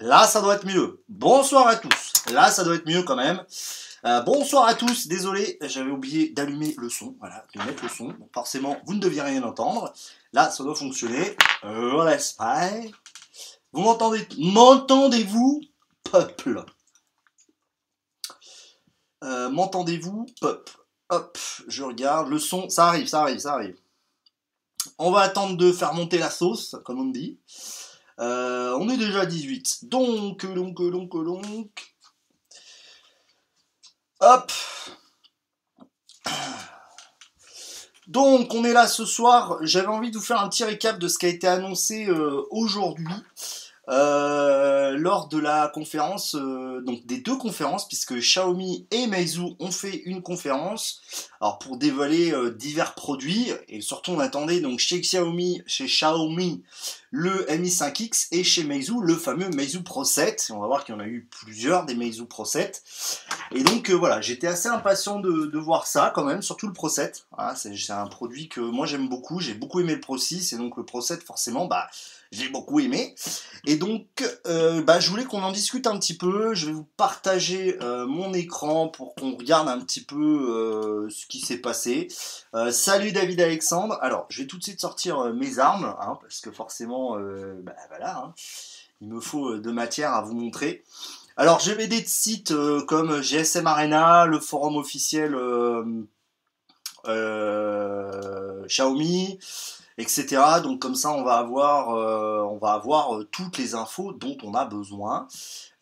Là, ça doit être mieux. Bonsoir à tous. Là, ça doit être mieux quand même. Euh, bonsoir à tous. Désolé, j'avais oublié d'allumer le son. Voilà, de mettre le son. Forcément, vous ne deviez rien entendre. Là, ça doit fonctionner. Euh, Respect. Vous m'entendez M'entendez-vous, peuple? Euh, M'entendez-vous, peuple? Hop, je regarde. Le son, ça arrive, ça arrive, ça arrive. On va attendre de faire monter la sauce, comme on dit. Euh, on est déjà à 18. Donc, donc, donc, donc. Hop. Donc, on est là ce soir. J'avais envie de vous faire un petit récap de ce qui a été annoncé euh, aujourd'hui. Euh, lors de la conférence, euh, donc des deux conférences, puisque Xiaomi et Meizu ont fait une conférence, alors pour dévoiler euh, divers produits, et surtout on attendait donc chez Xiaomi, chez Xiaomi le Mi 5X et chez Meizu le fameux Meizu Pro 7. Et on va voir qu'il y en a eu plusieurs des Meizu Pro 7. Et donc voilà, j'étais assez impatient de, voir ça quand même, surtout le Pro 7. Voilà, c'est c'est un produit que moi j'aime beaucoup, j'ai beaucoup aimé le Pro 6 et donc le Pro 7 forcément, bah j'ai beaucoup aimé. Et donc, euh, bah, je voulais qu'on en discute un petit peu. Je vais vous partager euh, mon écran pour qu'on regarde un petit peu euh, ce qui s'est passé. Salut David Alexandre. Alors, je vais tout de suite sortir mes armes, hein, parce que forcément, bah, voilà, hein, il me faut de matière à vous montrer. Alors, je vais des sites comme GSM Arena, le forum officiel. Xiaomi, etc. Donc comme ça, on va avoir, euh, on va avoir euh, toutes les infos dont on a besoin.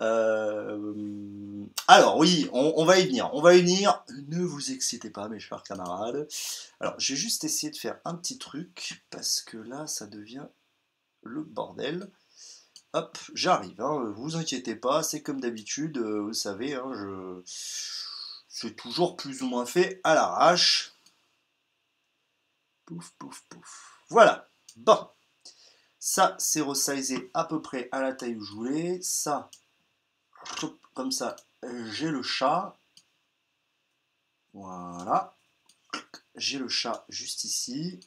Euh, alors oui, on, va y venir. On va y venir. Ne vous excitez pas, mes chers camarades. Alors, j'ai juste essayé de faire un petit truc parce que là, ça devient le bordel. Hop, j'arrive. Hein, vous inquiétez pas, c'est comme d'habitude. vous savez, hein, je c'est toujours plus ou moins fait à l'arrache. Pouf, pouf, pouf. Voilà. Bon. Ça, c'est resizé à peu près à la taille où je voulais. Ça, comme ça, j'ai le chat. Voilà. J'ai le chat juste ici.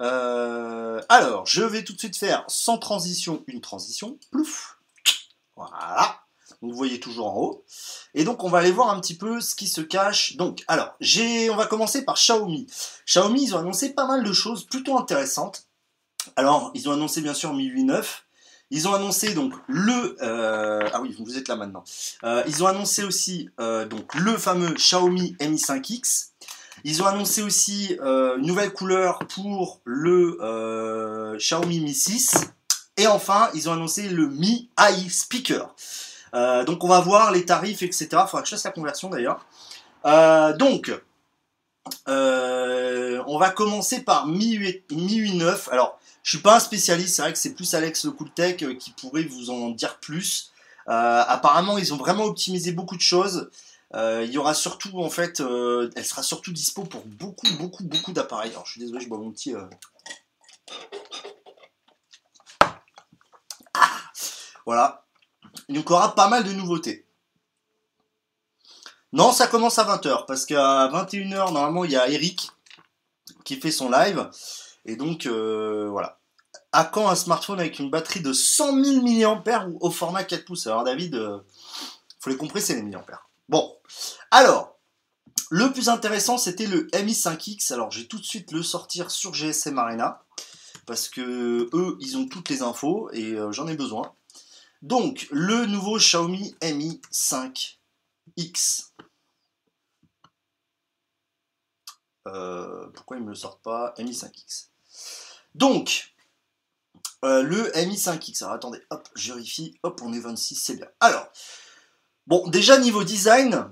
Euh, alors, je vais tout de suite faire sans transition une transition. Plouf. Voilà. Vous voyez toujours en haut. Et donc, on va aller voir un petit peu ce qui se cache. Donc, alors, j'ai, on va commencer par Xiaomi. Xiaomi, ils ont annoncé pas mal de choses plutôt intéressantes. Alors, ils ont annoncé bien sûr Mi 8 9. Ils ont annoncé donc le euh, ah oui vous êtes là maintenant. Euh, ils ont annoncé aussi euh, donc le fameux Xiaomi Mi 5X. Ils ont annoncé aussi une nouvelle couleur pour le Xiaomi Mi 6. Et enfin ils ont annoncé le Mi AI Speaker. Euh, donc on va voir les tarifs etc. Il faudra que je fasse la conversion d'ailleurs. Euh, donc euh, on va commencer par Mi 8, Mi 8 9. Alors je suis pas un spécialiste, c'est vrai que c'est plus Alex le Cool Tech qui pourrait vous en dire plus. Apparemment, ils ont vraiment optimisé beaucoup de choses. Il y aura surtout, en fait, elle sera surtout dispo pour beaucoup, beaucoup, beaucoup d'appareils. Alors, je suis désolé, je bois mon petit. Ah voilà. Donc, il y aura pas mal de nouveautés. Non, ça commence à 20h, parce qu'à 21h, normalement, il y a Eric qui fait son live. Et donc, euh, voilà. À quand un smartphone avec une batterie de 100 000 mAh au format 4 pouces? Alors, David, euh, faut les compresser, les milliampères. Bon. Alors, le plus intéressant, c'était le Mi 5X. Alors, je vais tout de suite le sortir sur GSM Arena. Parce que eux, ils ont toutes les infos et euh, j'en ai besoin. Donc, le nouveau Xiaomi Mi 5X. Euh, pourquoi ils me le sortent pas? Mi 5X. Donc, euh, le Mi 5X. Alors attendez, hop, je vérifie. Hop, on est 26, c'est bien. Alors, bon, déjà niveau design,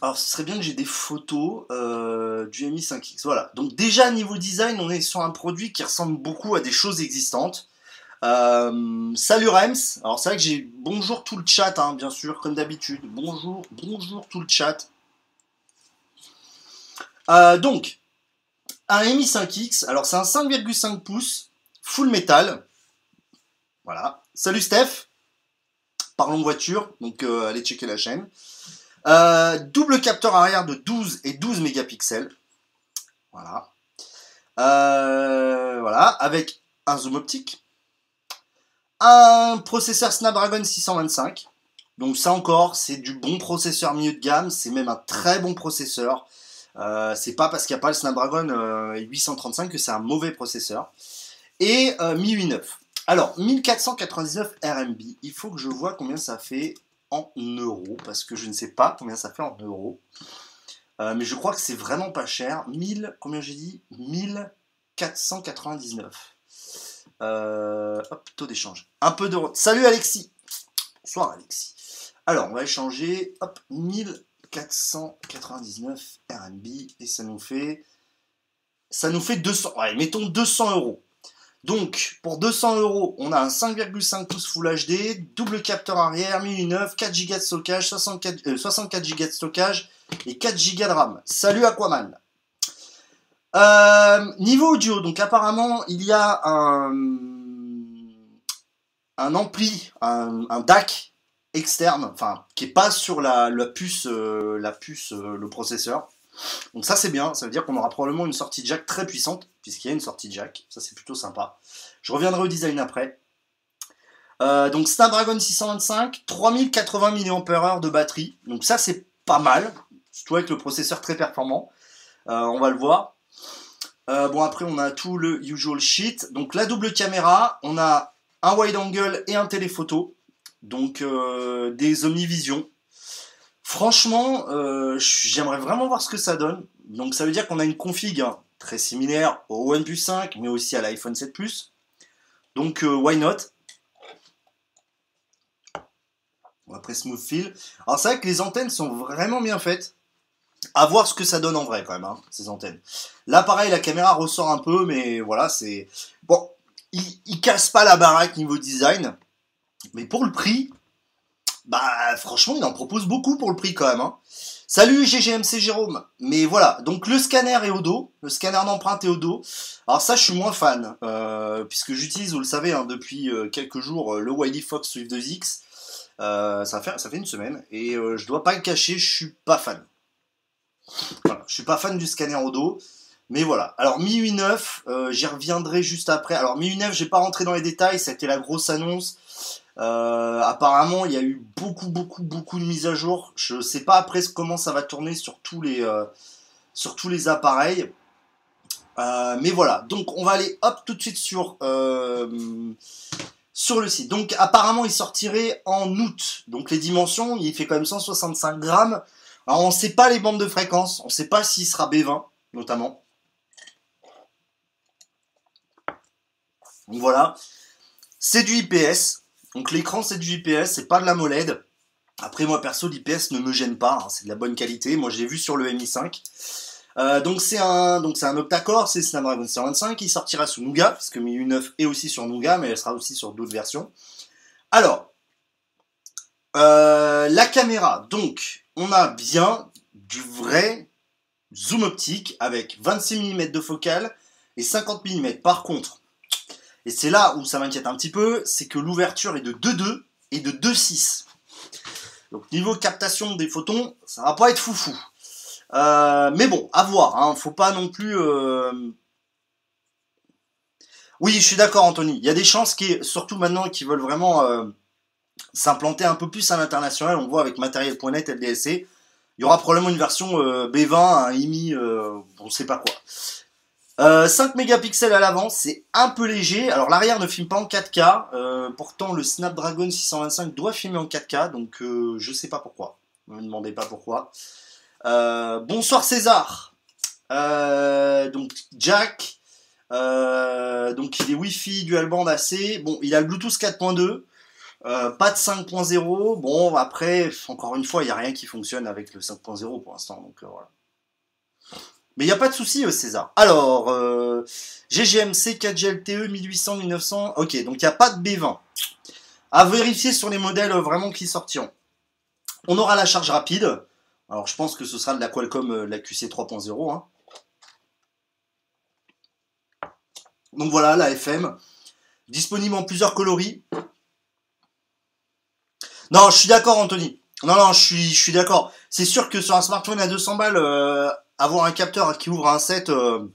alors ce serait bien que j'ai des photos euh, du Mi 5X. Voilà. Donc déjà niveau design, on est sur un produit qui ressemble beaucoup à des choses existantes. Euh, salut Rems. Alors c'est vrai que j'ai bonjour tout le chat, hein, bien sûr, comme d'habitude. Bonjour, bonjour tout le chat. Euh, donc, un Mi 5X. Alors c'est un 5,5 pouces full métal. Voilà. Salut Steph. Parlons voiture. Donc euh, allez checker la chaîne. Double capteur arrière de 12 et 12 mégapixels. Voilà. Voilà. Avec un zoom optique. Un processeur Snapdragon 625. Donc ça encore, c'est du bon processeur milieu de gamme. C'est même un très bon processeur. Euh, c'est pas parce qu'il n'y a pas le Snapdragon euh, 835 que c'est un mauvais processeur. Et euh, Mi 8 9. Alors, 1499 RMB. Il faut que je vois combien ça fait en euros, parce que je ne sais pas combien ça fait en euros. Euh, mais je crois que c'est vraiment pas cher. 1000, combien j'ai dit? 1499. Euh, hop, taux d'échange. Un peu de... Salut Alexis Bonsoir Alexis. Alors, on va échanger. Hop, 1499 RMB. Et ça nous fait... Ça nous fait 200... Ouais, mettons 200 euros. Donc, pour 200 euros, on a un 5,5 pouces Full HD, double capteur arrière, 1009, 4 Go de stockage, 64, euh, 64 Go de stockage et 4 Go de RAM. Salut Aquaman euh, Niveau audio, donc apparemment, il y a un, un ampli, un, DAC externe, enfin, qui est pas sur la, puce, euh, la puce euh, le processeur. Donc ça c'est bien, ça veut dire qu'on aura probablement une sortie jack très puissante, puisqu'il y a une sortie jack, ça c'est plutôt sympa. Je reviendrai au design après. Euh, donc Snapdragon 625, 3080 mAh de batterie, donc ça c'est pas mal, surtout avec le processeur très performant, Euh, on va le voir. Euh, bon après on a tout le usual shit, donc la double caméra, on a un wide angle et un téléphoto, donc euh, des omnivision. Franchement, euh, j'aimerais vraiment voir ce que ça donne. Donc ça veut dire qu'on a une config hein, très similaire au OnePlus 5, mais aussi à l'iPhone 7 Plus. Donc why not? Après Smooth Feel. Alors c'est vrai que les antennes sont vraiment bien faites. À voir ce que ça donne en vrai quand même, hein, ces antennes. Là pareil, la caméra ressort un peu, mais voilà, c'est... Bon, il, il casse pas la baraque niveau design. Mais pour le prix, bah franchement, il en propose beaucoup pour le prix quand même. Hein. Salut GGMC Jérôme. Mais voilà, donc le scanner est au dos, le scanner d'empreinte est au dos. Alors ça, je suis moins fan, euh, puisque j'utilise, vous le savez, hein, depuis euh, quelques jours, euh, le Wiley Fox Swift 2X. ça, fait, ça fait une semaine, et je dois pas le cacher, je suis pas fan. Voilà, je suis pas fan du scanner au dos. Mais voilà. Alors MIUI 9, j'y reviendrai juste après. Alors MIUI 9, j'ai pas rentré dans les détails, été la grosse annonce. Euh, apparemment, il y a eu beaucoup, beaucoup, beaucoup de mises à jour. Je sais pas après comment ça va tourner sur tous les, euh, sur tous les appareils. Euh, mais voilà, donc on va aller hop tout de suite sur, sur le site. Donc apparemment il sortirait en août. Donc les dimensions, il fait quand même 165 grammes. Alors on ne sait pas les bandes de fréquence, on ne sait pas s'il sera B20 notamment. Donc voilà, c'est du IPS. Donc l'écran c'est du IPS, c'est pas de la MOLED. Après moi perso l'IPS ne me gêne pas, hein, c'est de la bonne qualité. Moi j'ai vu sur le Mi 5. Euh, donc c'est un donc c'est un octa-core, c'est Snapdragon 625 qui sortira sous Nougat, parce que Mi 9 est aussi sur Nougat, mais elle sera aussi sur d'autres versions. Alors euh, la caméra, donc on a bien du vrai zoom optique avec 26 mm de focale et 50 mm. Par contre, et c'est là où ça m'inquiète un petit peu, c'est que l'ouverture est de 2.2 et de 2.6. Donc niveau captation des photons, ça va pas être foufou. Euh, mais bon, à voir, hein, faut pas non plus... Euh, oui, je suis d'accord Anthony, il y a des chances, qui, surtout maintenant, qui veulent vraiment euh, s'implanter un peu plus à l'international, on voit avec matériel.net, LDSC, il y aura probablement une version B20, un IMI, on ne sait pas quoi. 5 euh, mégapixels à l'avant, c'est un peu léger. Alors l'arrière ne filme pas en 4K. Euh, pourtant le Snapdragon 625 doit filmer en 4K, donc je euh, je sais pas pourquoi. Ne me demandez pas pourquoi. bonsoir César. donc Jack. donc il est Wi-Fi dual band AC. Bon, il a le Bluetooth 4.2. pas de 5.0. Bon, après, encore une fois, il n'y a rien qui fonctionne avec le 5.0 pour l'instant. Donc voilà. Mais il n'y a pas de souci, euh, César. Alors, euh, GGMC 4GLTE 1800, 1900. Ok, donc il n'y a pas de B20. À vérifier sur les modèles euh, vraiment qui sortiront. On aura la charge rapide. Alors, je pense que ce sera de la Qualcomm, la QC 3.0. Hein. Donc voilà, la FM. Disponible en plusieurs coloris. Non, je suis d'accord, Anthony. Non, non, je suis, d'accord. C'est sûr que sur un smartphone à 200 balles, avoir un capteur qui ouvre un set euh,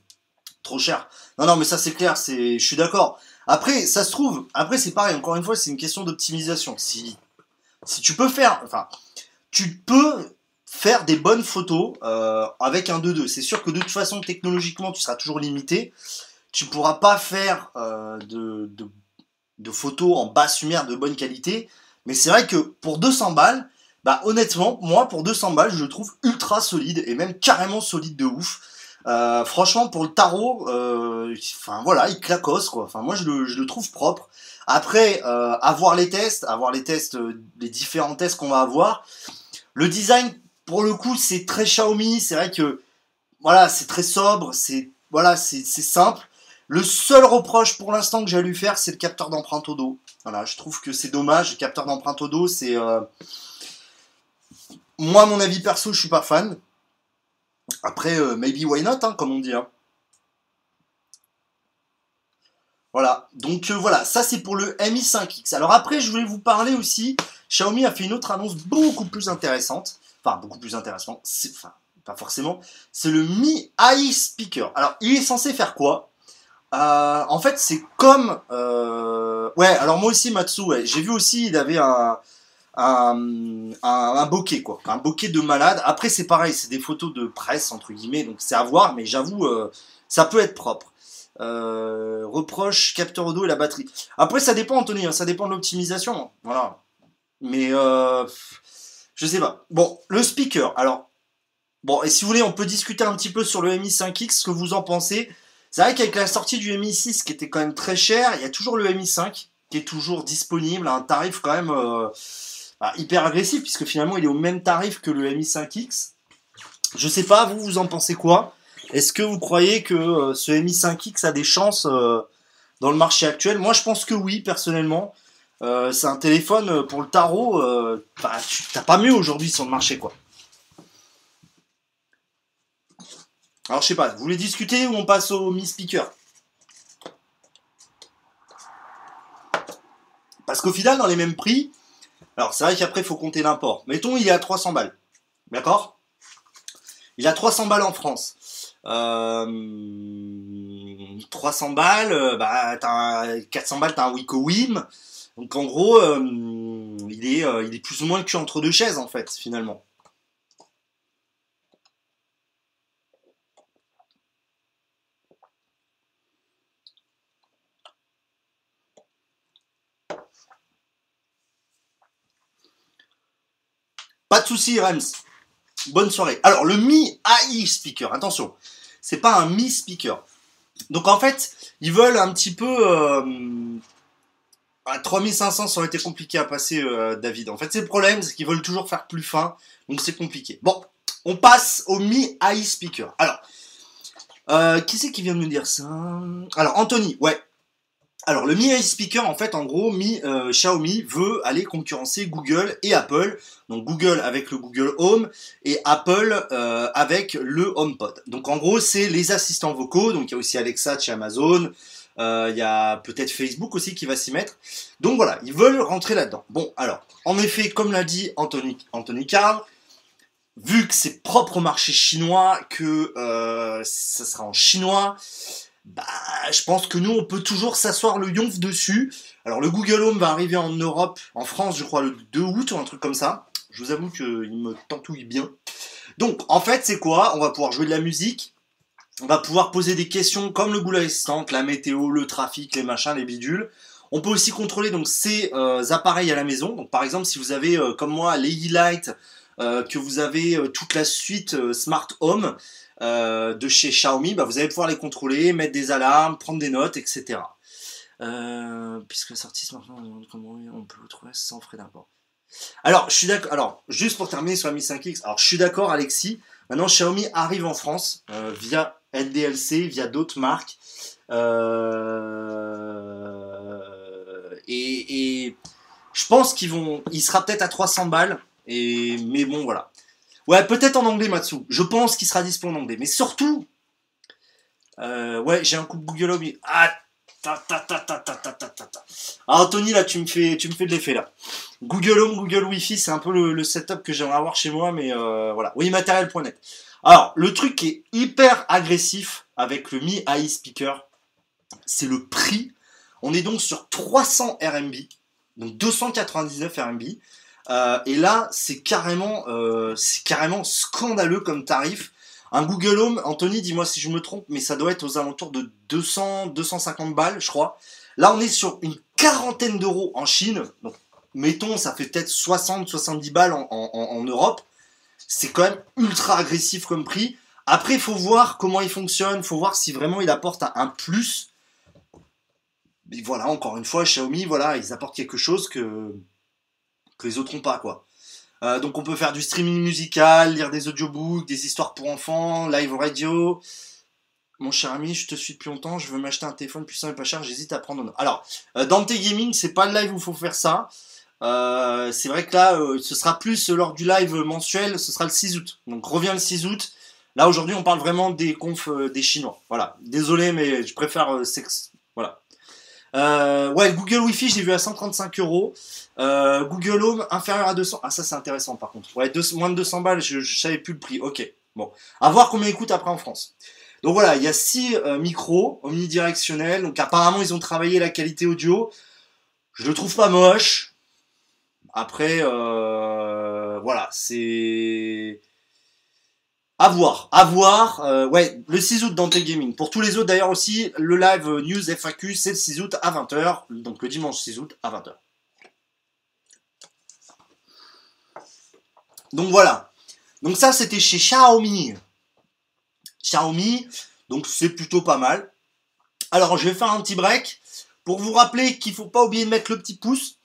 trop cher. Non, non, mais ça c'est clair, c'est, je suis d'accord. Après, ça se trouve, après c'est pareil, encore une fois, c'est une question d'optimisation. Si, tu peux faire, enfin, tu peux faire des bonnes photos euh, avec un 2.2. C'est sûr que de toute façon, technologiquement, tu seras toujours limité. Tu pourras pas faire euh, de, de, de, photos en basse lumière de bonne qualité. Mais c'est vrai que pour 200 balles, bah honnêtement, moi pour 200 balles, je le trouve ultra solide et même carrément solide de ouf. Euh, franchement, pour le tarot, euh, voilà, il clacosse quoi. Moi je le, trouve propre. Après, euh, avoir les tests, avoir les tests, les différents tests qu'on va avoir. Le design, pour le coup, c'est très Xiaomi. C'est vrai que voilà, c'est très sobre, c'est voilà, c'est simple. Le seul reproche pour l'instant que j'ai à lui faire, c'est le capteur d'empreinte au dos. Voilà, je trouve que c'est dommage. Capteur d'empreinte au dos, c'est moi, mon avis perso, je suis pas fan. Après, euh, maybe why not, hein, comme on dit. Hein. Voilà, donc euh, voilà, ça c'est pour le Mi 5X. Alors après, je voulais vous parler aussi, Xiaomi a fait une autre annonce beaucoup plus intéressante. Enfin, beaucoup plus intéressante, enfin, pas forcément. C'est le Mi AI Speaker. Alors, il est censé faire quoi? Euh, En fait, c'est comme... Ouais, alors moi aussi, Matsu, j'ai vu aussi, il avait un un, un, bokeh quoi, un bokeh de malade. Après c'est pareil, c'est des photos de presse entre guillemets, donc c'est à voir, mais j'avoue euh, ça peut être propre. Euh, reproche capteur audio et la batterie. Après ça dépend Anthony, hein, ça dépend de l'optimisation, voilà. Mais euh, Je sais pas. Bon, le speaker. Alors, bon, et si vous voulez, on peut discuter un petit peu sur le Mi 5X, ce que vous en pensez. C'est vrai qu'avec la sortie du Mi 6, qui était quand même très cher, il y a toujours le Mi 5 qui est toujours disponible à un tarif quand même euh, bah, hyper agressif, puisque finalement, il est au même tarif que le Mi 5X. Je sais pas, vous, vous en pensez quoi? Est-ce que vous croyez que euh, ce Mi 5X a des chances euh, dans le marché actuel? Moi, je pense que oui, personnellement. C'est un téléphone pour le tarot. Enfin, tu t'as pas mieux aujourd'hui sur le marché, quoi. Alors, je sais pas, vous voulez discuter ou on passe au Mi Speaker? Parce qu'au final, dans les mêmes prix, alors c'est vrai qu'après, il faut compter l'import. Mettons, il est à 300 balles. D'accord? Il a 300 balles en France. Euh, 300 balles, euh, bah, un- 400 balles, t'as un Wiko Wim. Donc en gros, euh, il, est, euh, il est plus ou moins le cul entre deux chaises en fait, finalement. Pas de soucis, Rams. Bonne soirée. Alors, le Mi AI speaker, attention, c'est pas un Mi speaker. Donc, en fait, ils veulent un petit peu. euh, à 3500, ça aurait été compliqué à passer, euh, David. En fait, c'est le problème, c'est qu'ils veulent toujours faire plus fin, donc c'est compliqué. Bon, on passe au Mi AI speaker. Alors, euh, qui c'est qui vient de me dire ça? Alors, Anthony, ouais. Alors, le Mi speaker, en fait, en gros, Mi, euh, Xiaomi veut aller concurrencer Google et Apple. Donc, Google avec le Google Home et Apple euh, avec le HomePod. Donc, en gros, c'est les assistants vocaux. Donc, il y a aussi Alexa chez Amazon. Euh, Il y a peut-être Facebook aussi qui va s'y mettre. Donc voilà, ils veulent rentrer là-dedans. Bon, alors, en effet, comme l'a dit Anthony, Anthony Carl, vu que c'est propre au marché chinois, que euh, ça sera en chinois, bah, je pense que nous, on peut toujours s'asseoir le yonf dessus. Alors, le Google Home va arriver en Europe, en France, je crois, le 2 août ou un truc comme ça. Je vous avoue qu'il me tentouille bien. Donc, en fait, c'est quoi? On va pouvoir jouer de la musique. On va pouvoir poser des questions comme le Google Assistant, la météo, le trafic, les machins, les bidules. On peut aussi contrôler donc ces euh, appareils à la maison. Donc par exemple, si vous avez euh, comme moi Lady Light, euh, que vous avez toute la suite Smart Home euh, de chez Xiaomi, bah, vous allez pouvoir les contrôler, mettre des alarmes, prendre des notes, etc. Euh, puisque la sortie smartphone, on comment on peut le trouver sans frais d'import. Alors, je suis d'accord. Alors, juste pour terminer sur la Mi 5X, alors je suis d'accord, Alexis. Maintenant, Xiaomi arrive en France euh, via LDLC, via d'autres marques. Et, et je pense qu'ils vont. Il sera peut-être à 300 balles. Et, mais bon, voilà. Ouais, peut-être en anglais, Matsu. Je pense qu'il sera disponible en anglais. Mais surtout. euh, ouais, j'ai un coup de Google Home. Ah, ta. Ah, Anthony, là, tu me fais, tu me fais de l'effet, là. Google Home, Google Wi-Fi, c'est un peu le, le setup que j'aimerais avoir chez moi, mais euh, voilà. Oui, matériel.net. Alors, le truc qui est hyper agressif avec le Mi AI Speaker, c'est le prix. On est donc sur 300 RMB, donc 299 RMB. Euh, et là, c'est carrément, euh, c'est carrément scandaleux comme tarif. Un Google Home, Anthony, dis-moi si je me trompe, mais ça doit être aux alentours de 200, 250 balles, je crois. Là, on est sur une quarantaine d'euros en Chine. Donc, mettons, ça fait peut-être 60, 70 balles en, Europe. C'est quand même ultra agressif comme prix. Après, il faut voir comment il fonctionne, faut voir si vraiment il apporte un plus. Mais voilà, encore une fois, Xiaomi, voilà, ils apportent quelque chose que, que les autres n'ont pas, quoi. Euh, donc on peut faire du streaming musical, lire des audiobooks, des histoires pour enfants, live radio. Mon cher ami, je te suis depuis longtemps, je veux m'acheter un téléphone puissant et pas cher, j'hésite à prendre un. Alors, euh, Dante Gaming, c'est pas le live où il faut faire ça. Euh, c'est vrai que là, euh, ce sera plus lors du live mensuel, ce sera le 6 août. Donc reviens le 6 août. Là aujourd'hui, on parle vraiment des confs des Chinois. Voilà. Désolé, mais je préfère euh, sex- Voilà. Euh, ouais, le Google Wi-Fi, j'ai vu à 135 euros. Euh, Google Home inférieur à 200. Ah, ça c'est intéressant par contre. Ouais, moins de 200 balles, je, je savais plus le prix. Ok. Bon. À voir combien il coûte après en France. Donc voilà, il y a 6 micros omnidirectionnels. Donc apparemment, ils ont travaillé la qualité audio. Je le trouve pas moche. Après, euh, voilà, c'est. À voir, à voir. Euh, ouais, le 6 août dans Tech Gaming. Pour tous les autres d'ailleurs aussi, le live euh, News FAQ, c'est le 6 août à 20h. Donc le dimanche 6 août à 20h. Donc voilà. Donc ça, c'était chez Xiaomi. Xiaomi, donc c'est plutôt pas mal. Alors, je vais faire un petit break pour vous rappeler qu'il faut pas oublier de mettre le petit pouce.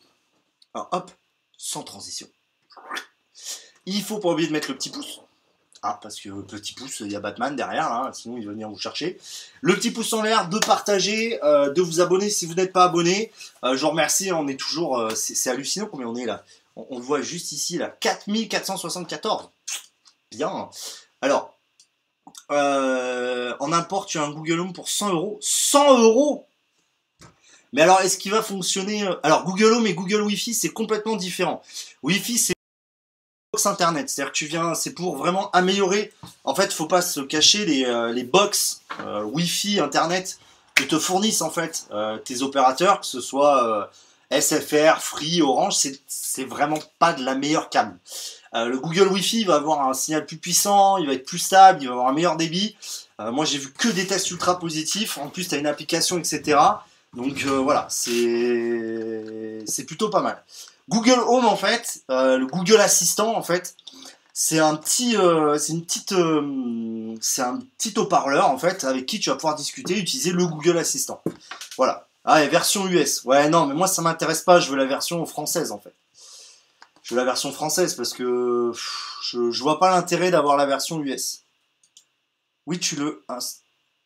Alors, hop, sans transition. Il faut pas oublier de mettre le petit pouce. Ah, parce que petit pouce, il y a Batman derrière, hein, sinon il va venir vous chercher. Le petit pouce en l'air, de partager, euh, de vous abonner si vous n'êtes pas abonné. Euh, je vous remercie, on est toujours. euh, c'est hallucinant combien on est là. On, le voit juste ici, là. 4474. Bien. Alors, en import, tu as un Google Home pour 100 euros. 100 euros Mais alors, est-ce qu'il va fonctionner Alors, Google Home et Google Wi-Fi, c'est complètement différent. Wi-Fi, c'est box internet. C'est-à-dire que tu viens, c'est pour vraiment améliorer. En fait, faut pas se cacher les, euh, les box euh, Wi-Fi internet que te fournissent en fait euh, tes opérateurs, que ce soit SFR, Free, Orange, c'est- vraiment pas de la meilleure. Euh, le Google Wi-Fi va avoir un signal plus puissant, il va être plus stable, il va avoir un meilleur débit. Moi, j'ai vu que des tests ultra positifs. En plus, tu as une application, etc. Donc voilà, c'est plutôt pas mal. Google Home, en fait, euh, le Google Assistant, en fait, c'est un petit, euh, c'est une petite, euh, c'est un petit haut-parleur en fait avec qui tu vas pouvoir discuter, utiliser le Google Assistant. Voilà. Ah, et version US. Ouais, non, mais moi ça m'intéresse pas. Je veux la version française en fait. Je veux la version française parce que je, je vois pas l'intérêt d'avoir la version US. Oui, tu le.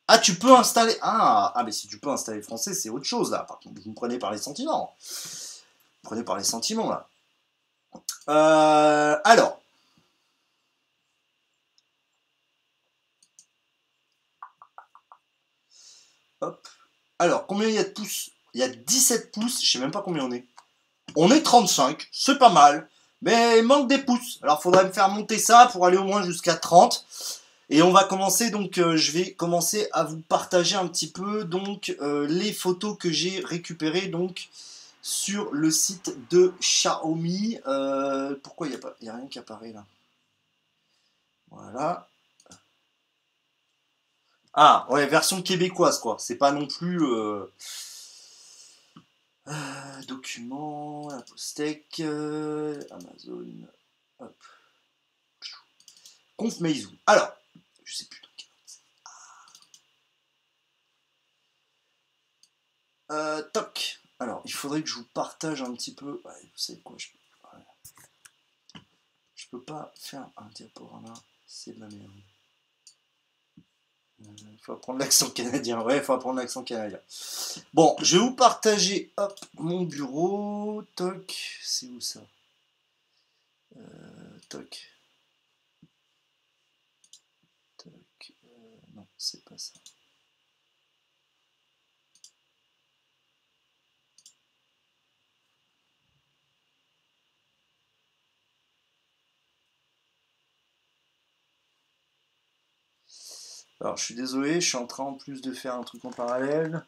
Ah, tu peux installer. Ah, ah, mais si tu peux installer le français, c'est autre chose là. Par contre, vous me prenez par les sentiments. Prenez par les sentiments là. Euh, alors. Alors, combien il y a de pouces? Il y a 17 pouces, je sais même pas combien on est. On est 35, c'est pas mal, mais il manque des pouces. Alors, faudrait me faire monter ça pour aller au moins jusqu'à 30. Et on va commencer, donc euh, je vais commencer à vous partager un petit peu donc euh, les photos que j'ai récupérées donc sur le site de Xiaomi. Euh, pourquoi il n'y a, pas- a rien qui apparaît là? Voilà. Ah, ouais, version québécoise, quoi. C'est pas non plus. Euh... euh, Postec, euh, Amazon. Hop. Conf. Alors, je sais plus. Ah. Euh, toc. Alors, il faudrait que je vous partage un petit peu. Vous savez quoi je ouais. peux pas faire un diaporama. C'est de la merde. Il faut apprendre l'accent canadien. Ouais, il faut apprendre l'accent canadien. Bon, je vais vous partager hop, mon bureau. Toc. C'est où ça? Euh, Toc. Toc. euh, non, c'est pas ça. Alors, je suis désolé, je suis en train en plus de faire un truc en parallèle.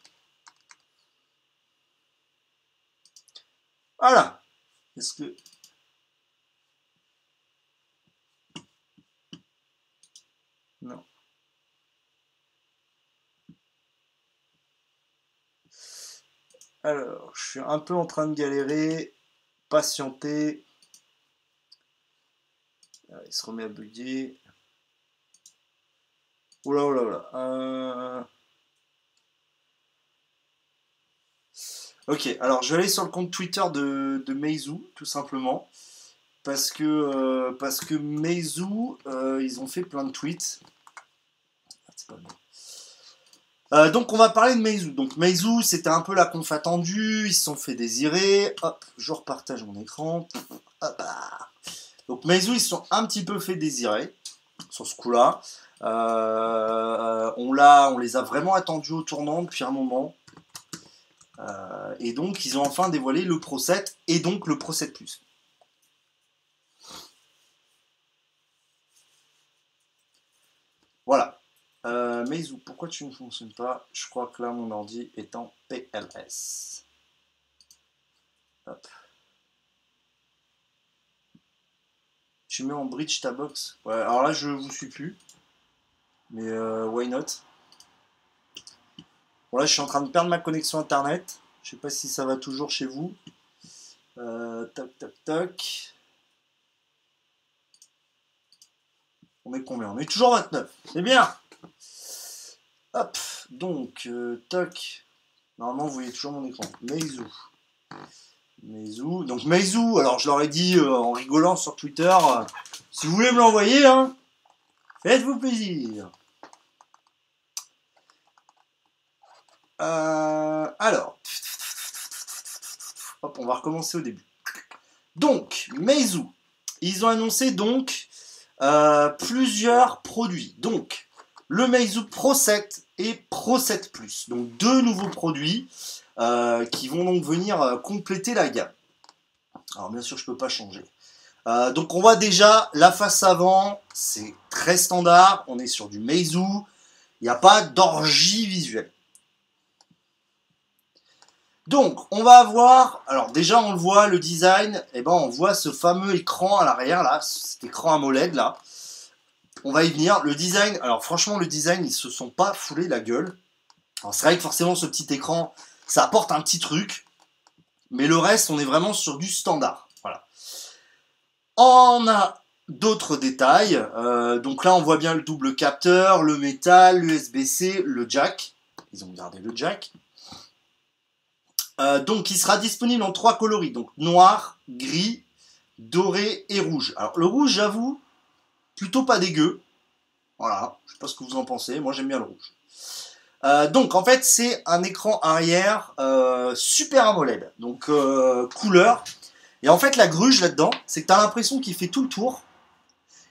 Voilà. Est-ce que. Non. Alors, je suis un peu en train de galérer. Patienter. Ah, Il se remet à bugger. Oula, oula, oula. Euh... Ok, alors je vais aller sur le compte Twitter de, de Meizu, tout simplement. Parce que, euh, parce que Meizu, euh, ils ont fait plein de tweets. Ah, donc on va parler de Meizu. Donc Meizu, c'était un peu la conf attendue, ils se sont fait désirer. Hop, je repartage mon écran. Hop, ah. Donc Meizu, ils se sont un petit peu fait désirer sur ce coup-là. Euh, on, les a vraiment attendus au tournant depuis un moment. Euh, et donc, ils ont enfin dévoilé le Pro 7 et donc le Pro 7 Plus. Voilà. Euh, Meizu, pourquoi tu ne fonctionnes pas? Je crois que là, mon ordi est en PLS. Tu mets en bridge ta box? Ouais, alors là, je vous suis plus. Mais euh, why not? Bon, là, je suis en train de perdre ma connexion internet. Je sais pas si ça va toujours chez vous. Euh, toc, toc, toc. On est combien? On est toujours 29. C'est bien. Hop, donc, euh. Normalement, vous voyez toujours mon écran. Meizu. Meizu. Donc, Meizu, alors je leur ai dit euh, en rigolant sur Twitter, euh, si vous voulez me l'envoyer, hein, faites-vous plaisir. Euh, alors, hop, on va recommencer au début. Donc, Meizu, ils ont annoncé donc euh, plusieurs produits. Donc, le Meizu Pro 7 et Pro 7 Plus. Donc, deux nouveaux produits euh, qui vont donc venir compléter la gamme. Alors, bien sûr, je ne peux pas changer. Euh, donc, on voit déjà la face avant, c'est très standard. On est sur du Meizu. Il n'y a pas d'orgie visuelle. Donc, on va avoir, alors déjà on le voit, le design, et ben on voit ce fameux écran à l'arrière là, cet écran AMOLED là. On va y venir. Le design, alors franchement le design, ils se sont pas foulés la gueule. Alors c'est vrai que forcément ce petit écran, ça apporte un petit truc, mais le reste, on est vraiment sur du standard. On a d'autres détails. euh, donc là, on voit bien le double capteur, le métal, l'USB-C, le jack. Ils ont gardé le jack. Euh, donc, il sera disponible en trois coloris, donc noir, gris, doré et rouge. Alors, le rouge, j'avoue, plutôt pas dégueu. Voilà, je sais pas ce que vous en pensez, moi j'aime bien le rouge. Euh, donc, en fait, c'est un écran arrière Super AMOLED, donc couleur. Et en fait, la gruge là-dedans, c'est que tu as l'impression qu'il fait tout le tour.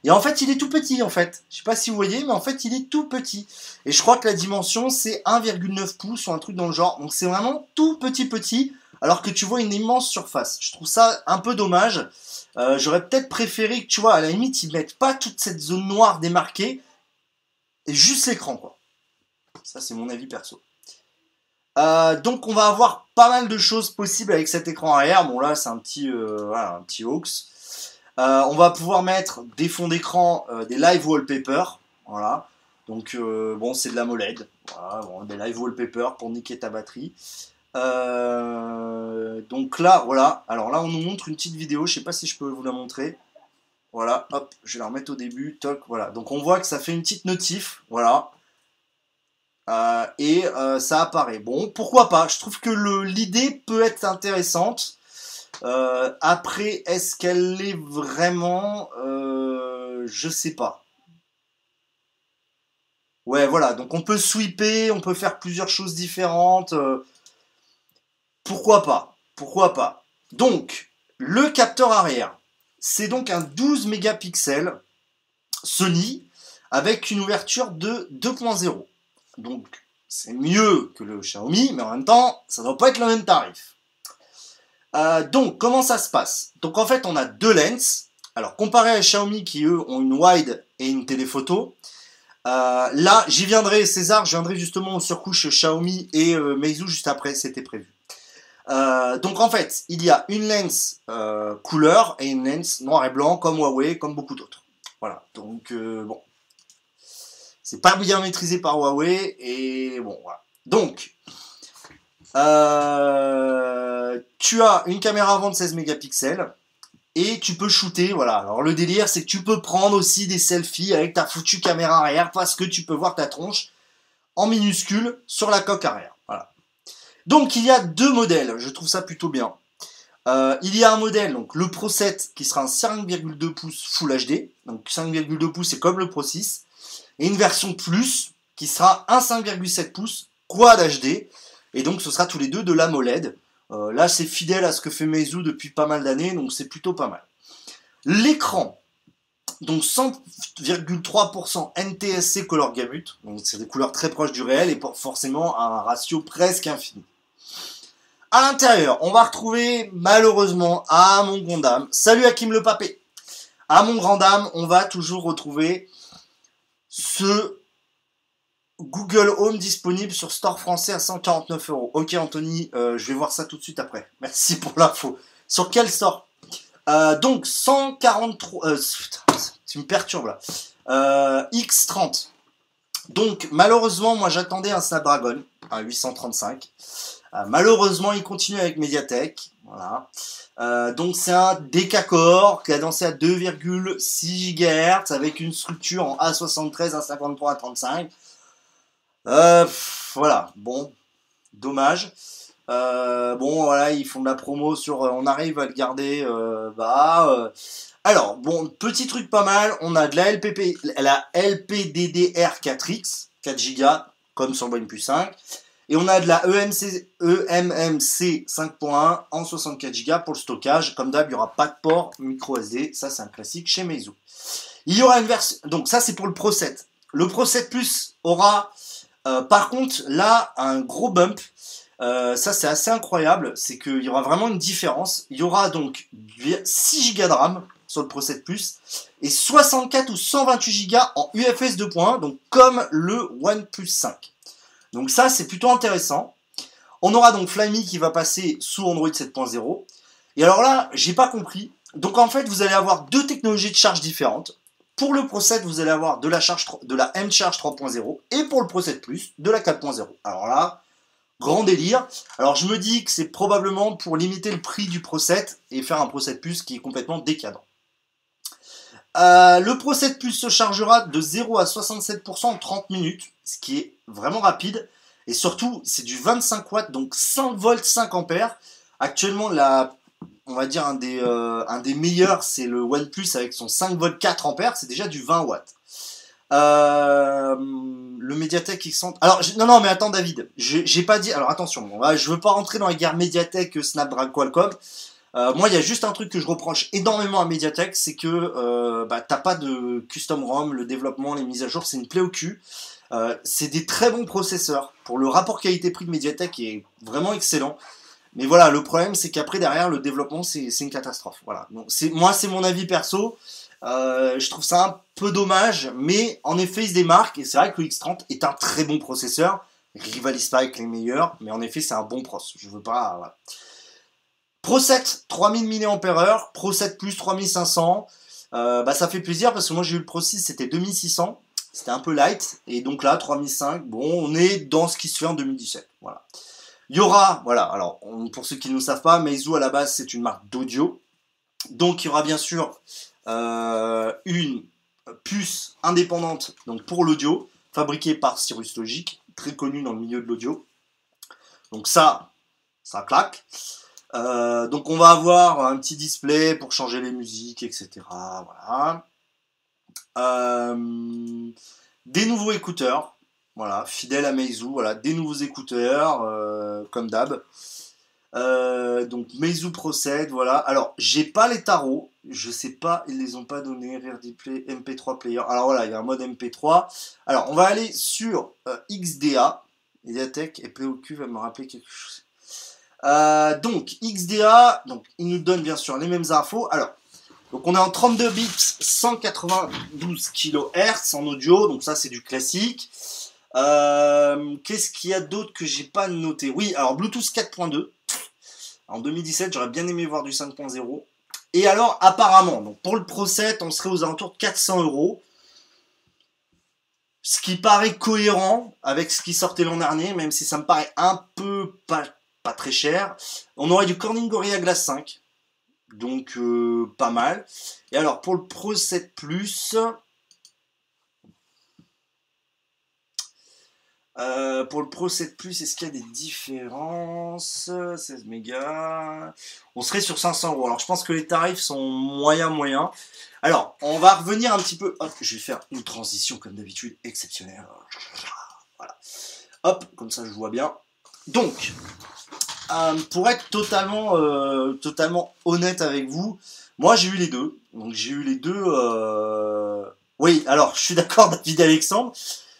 Et en fait, il est tout petit, en fait. Je sais pas si vous voyez, mais en fait, il est tout petit. Et je crois que la dimension, c'est 1,9 pouces ou un truc dans le genre. Donc, c'est vraiment tout petit, petit, alors que tu vois une immense surface. Je trouve ça un peu dommage. Euh, J'aurais peut-être préféré que, tu vois, à la limite, ils mettent pas toute cette zone noire démarquée, et juste l'écran, quoi. Ça, c'est mon avis perso. Euh, donc, on va avoir pas mal de choses possibles avec cet écran arrière. Bon, là, c'est un petit, euh. Euh, on va pouvoir mettre des fonds d'écran, euh, des live wallpapers. Voilà. Donc, bon, c'est de la MOLED. Voilà, des live wallpapers pour niquer ta batterie. Donc là, voilà. Alors là, on nous montre une petite vidéo. Je sais pas si je peux vous la montrer. Voilà, hop, je vais la remettre au début. Toc, voilà. Donc on voit que ça fait une petite notif. Voilà. Euh, et euh, ça apparaît. Bon, pourquoi pas? Je trouve que l'idée peut être intéressante. Euh, après, est-ce qu'elle l'est vraiment euh, Je sais pas. Ouais, voilà. Donc on peut sweeper, on peut faire plusieurs choses différentes. euh, pourquoi pas? Pourquoi pas? Donc, le capteur arrière, c'est donc un 12 mégapixels Sony avec une ouverture de 2.0. Donc, c'est mieux que le Xiaomi, mais en même temps, ça ne doit pas être le même tarif. Euh, donc, comment ça se passe? Donc, en fait, on a deux lens. Alors, comparé à Xiaomi qui, eux, ont une wide et une téléphoto, euh, là, j'y viendrai, César, je viendrai justement aux surcouches Xiaomi et euh, Meizu juste après, c'était prévu. Donc, en fait, il y a une lens couleur et une lens noir et blanc, comme Huawei, comme beaucoup d'autres. Voilà, donc, bon. C'est pas bien maîtrisé par Huawei, et bon, voilà. Donc, euh, tu as une caméra avant de 16 mégapixels et tu peux shooter. Voilà. Alors le délire, c'est que tu peux prendre aussi des selfies avec ta foutue caméra arrière parce que tu peux voir ta tronche en minuscule sur la coque arrière. Voilà. Donc il y a deux modèles. Je trouve ça plutôt bien. Euh, il y a un modèle, donc le Pro 7, qui sera un 5,2 pouces Full HD. Donc 5,2 pouces, c'est comme le Pro 6. Et une version Plus, qui sera un 5,7 pouces Quad HD. Et donc ce sera tous les deux de l'AMOLED. Euh, là, c'est fidèle à ce que fait Meizu depuis pas mal d'années, donc c'est plutôt pas mal. L'écran, donc 100,3% NTSC Color Gamut, donc c'est des couleurs très proches du réel et pour forcément un ratio presque infini. À l'intérieur, on va retrouver malheureusement à mon grand dame, salut Hakim le papé, à mon grand dame, on va toujours retrouver ce Google Home disponible sur Store français à 149 euros. Ok Anthony, euh, je vais voir ça tout de suite après. Merci pour l'info. Sur quel store? Euh, Donc 143... euh, putain, tu me perturbes là. Euh, X30. Donc malheureusement, moi j'attendais un Snapdragon à 835. Euh, malheureusement, il continue avec Mediatek. Voilà. Euh, donc c'est un décacore cadencé à 2,6 GHz avec une structure en A73, A53, A35. Euh, voilà, bon, dommage. Euh, bon, voilà, ils font de la promo sur. on arrive à le garder bah. alors, bon, petit truc pas mal, on a de la LPP, la LPDDR 4X, 4 Go, comme sur le OnePlus 5. Et on a de la EMC, eMMC 5.1 en 64 Go pour le stockage. Comme d'hab, il n'y aura pas de port micro SD. Ça, c'est un classique chez Meizu. Il y aura une version. Donc, ça, c'est pour le Pro 7. Le Pro 7 Plus aura, euh, par contre, là, un gros bump. Euh, ça, c'est assez incroyable. C'est qu'il y aura vraiment une différence. Il y aura donc 6 Go de RAM sur le Pro 7 Plus et 64 ou 128 Go en UFS 2.1, donc comme le OnePlus 5. Donc ça, c'est plutôt intéressant. On aura donc Flyme qui va passer sous Android 7.0. Et alors là, j'ai pas compris. Donc en fait, vous allez avoir deux technologies de charge différentes. Pour le Pro 7, vous allez avoir de la, charge, de la M-Charge 3.0 et pour le Pro 7 Plus, de la 4.0. Alors là, grand délire. Alors je me dis que c'est probablement pour limiter le prix du Pro 7 et faire un Pro 7 Plus qui est complètement décadent. Euh, le Pro 7 Plus se chargera de 0 à 67% en 30 minutes, ce qui est vraiment rapide. Et surtout, c'est du 25 watts, donc 5 volts 5 ampères. Actuellement, on va dire un des, euh, un des meilleurs, c'est le OnePlus avec son 5 volts 4 ampères, c'est déjà du 20 watts. Euh, le Mediatek X100. Alors, non, non, mais attends, David, j'ai pas dit. Alors, attention, je veux pas rentrer dans la guerre Mediatek Snapdragon Qualcomm. Euh, moi, il y a juste un truc que je reproche énormément à Mediatek, c'est que euh, bah, t'as pas de custom ROM, le développement, les mises à jour, c'est une plaie au cul. Euh, c'est des très bons processeurs. Pour le rapport qualité-prix de Mediatek est vraiment excellent. Mais voilà, le problème, c'est qu'après, derrière, le développement, c'est une catastrophe. Voilà. Moi, c'est mon avis perso. je trouve ça un peu dommage, mais en effet, il se démarque. Et c'est vrai que le X30 est un très bon processeur. Rivalise pas avec les meilleurs, mais en effet, c'est un bon pros. Je veux pas. Pro 7, 3000 mAh, Pro 7 Plus 3500. Euh, bah, ça fait plaisir parce que moi j'ai eu le Pro 6, c'était 2600. C'était un peu light. Et donc là, 3005, bon, on est dans ce qui se fait en 2017. Voilà. Il y aura, voilà, alors pour ceux qui ne le savent pas, Meizu à la base c'est une marque d'audio. Donc il y aura bien sûr euh, une puce indépendante donc pour l'audio, fabriquée par Cirrus Logic, très connue dans le milieu de l'audio. Donc ça, ça claque. Euh, donc on va avoir un petit display pour changer les musiques, etc. Voilà. Euh, des nouveaux écouteurs, voilà, fidèle à Meizu, voilà, des nouveaux écouteurs, euh, comme d'hab. donc Meizu procède, voilà. Alors j'ai pas les tarots, je sais pas, ils les ont pas donnés. Rare Display, MP3 Player. Alors voilà, il y a un mode MP3. Alors on va aller sur XDA, Mediatek, et POQ va me rappeler quelque chose. Euh, donc, XDA, il nous donne bien sûr les mêmes infos. Alors, on est en 32 bits, 192 kHz en audio, donc ça c'est du classique. Euh, qu'est-ce qu'il y a d'autre que j'ai pas noté? Oui, alors Bluetooth 4.2. En 2017, j'aurais bien aimé voir du 5.0. Et alors, apparemment, pour le Pro 7, on serait aux alentours de 400 euros. Ce qui paraît cohérent avec ce qui sortait l'an dernier, même si ça me paraît un peu pas pas très cher. On aurait du Corning Gorilla Glass 5, donc euh, pas mal. Et alors pour le Pro 7 Plus, euh, pour le Pro 7 Plus, est-ce qu'il y a des différences? 16 mégas. On serait sur 500 euros. Alors je pense que les tarifs sont moyens moyens. Alors on va revenir un petit peu. Hop, je vais faire une transition comme d'habitude exceptionnelle. Voilà. Hop, comme ça je vois bien. Donc, euh, pour être totalement, euh, totalement honnête avec vous, moi j'ai eu les deux. Donc j'ai eu les deux. Euh, oui, alors je suis d'accord, David Alexandre.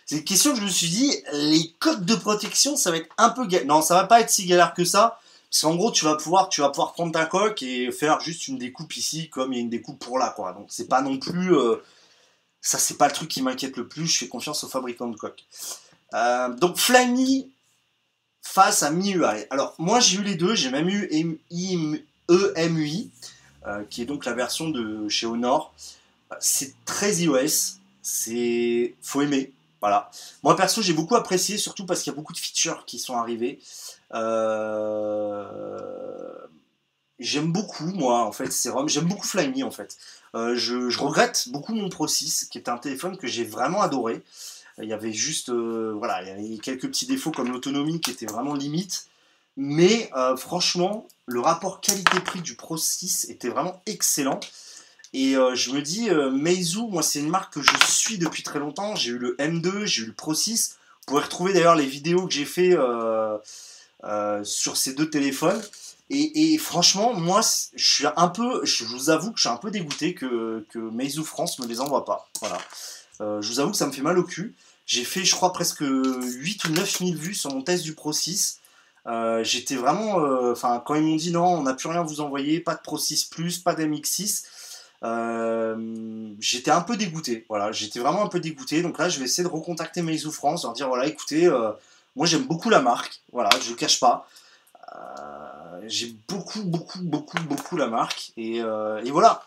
C'est une question que je me suis dit, les codes de protection, ça va être un peu galère. Non, ça va pas être si galère que ça. Parce qu'en gros, tu vas pouvoir, tu vas pouvoir prendre ta coque et faire juste une découpe ici, comme il y a une découpe pour là, quoi. Donc c'est pas non plus, ça c'est pas le truc qui m'inquiète le plus. Je fais confiance aux fabricants de coques. donc Flyme, face à MIUI. Alors, moi, j'ai eu les deux. J'ai même eu EMUI, euh, qui est donc la version de chez Honor. C'est très iOS. C'est. Faut aimer. Voilà. Moi, perso, j'ai beaucoup apprécié, surtout parce qu'il y a beaucoup de features qui sont arrivés. Euh, j'aime beaucoup, moi, en fait, ces ROM. J'aime beaucoup Flyme, en fait. Euh, je, je regrette beaucoup mon Pro 6, qui est un téléphone que j'ai vraiment adoré. Il y avait juste, euh, voilà, il y avait quelques petits défauts comme l'autonomie qui était vraiment limite. Mais euh, franchement, le rapport qualité-prix du Pro 6 était vraiment excellent. Et euh, je me dis, Meizu, moi c'est une marque que je suis depuis très longtemps. J'ai eu le M2, j'ai eu le Pro 6. Vous pouvez retrouver d'ailleurs les vidéos que j'ai fait euh, sur ces deux téléphones. Et, franchement, moi, je suis un peu, je vous avoue que je suis un peu dégoûté que, que Meizu France me les envoie pas. Voilà. Je vous avoue que ça me fait mal au cul. J'ai fait, je crois, presque 8 ou 9 000 vues sur mon test du Pro 6. Euh, J'étais vraiment. euh, Enfin, quand ils m'ont dit non, on n'a plus rien à vous envoyer, pas de Pro 6 Plus, pas d'MX6, euh, j'étais un peu dégoûté. Voilà, j'étais vraiment un peu dégoûté. Donc là, je vais essayer de recontacter Meizu France, leur dire voilà, écoutez, euh, moi j'aime beaucoup la marque. Voilà, je ne cache pas. Euh, J'ai beaucoup, beaucoup, beaucoup, beaucoup la marque. Et, euh, et voilà.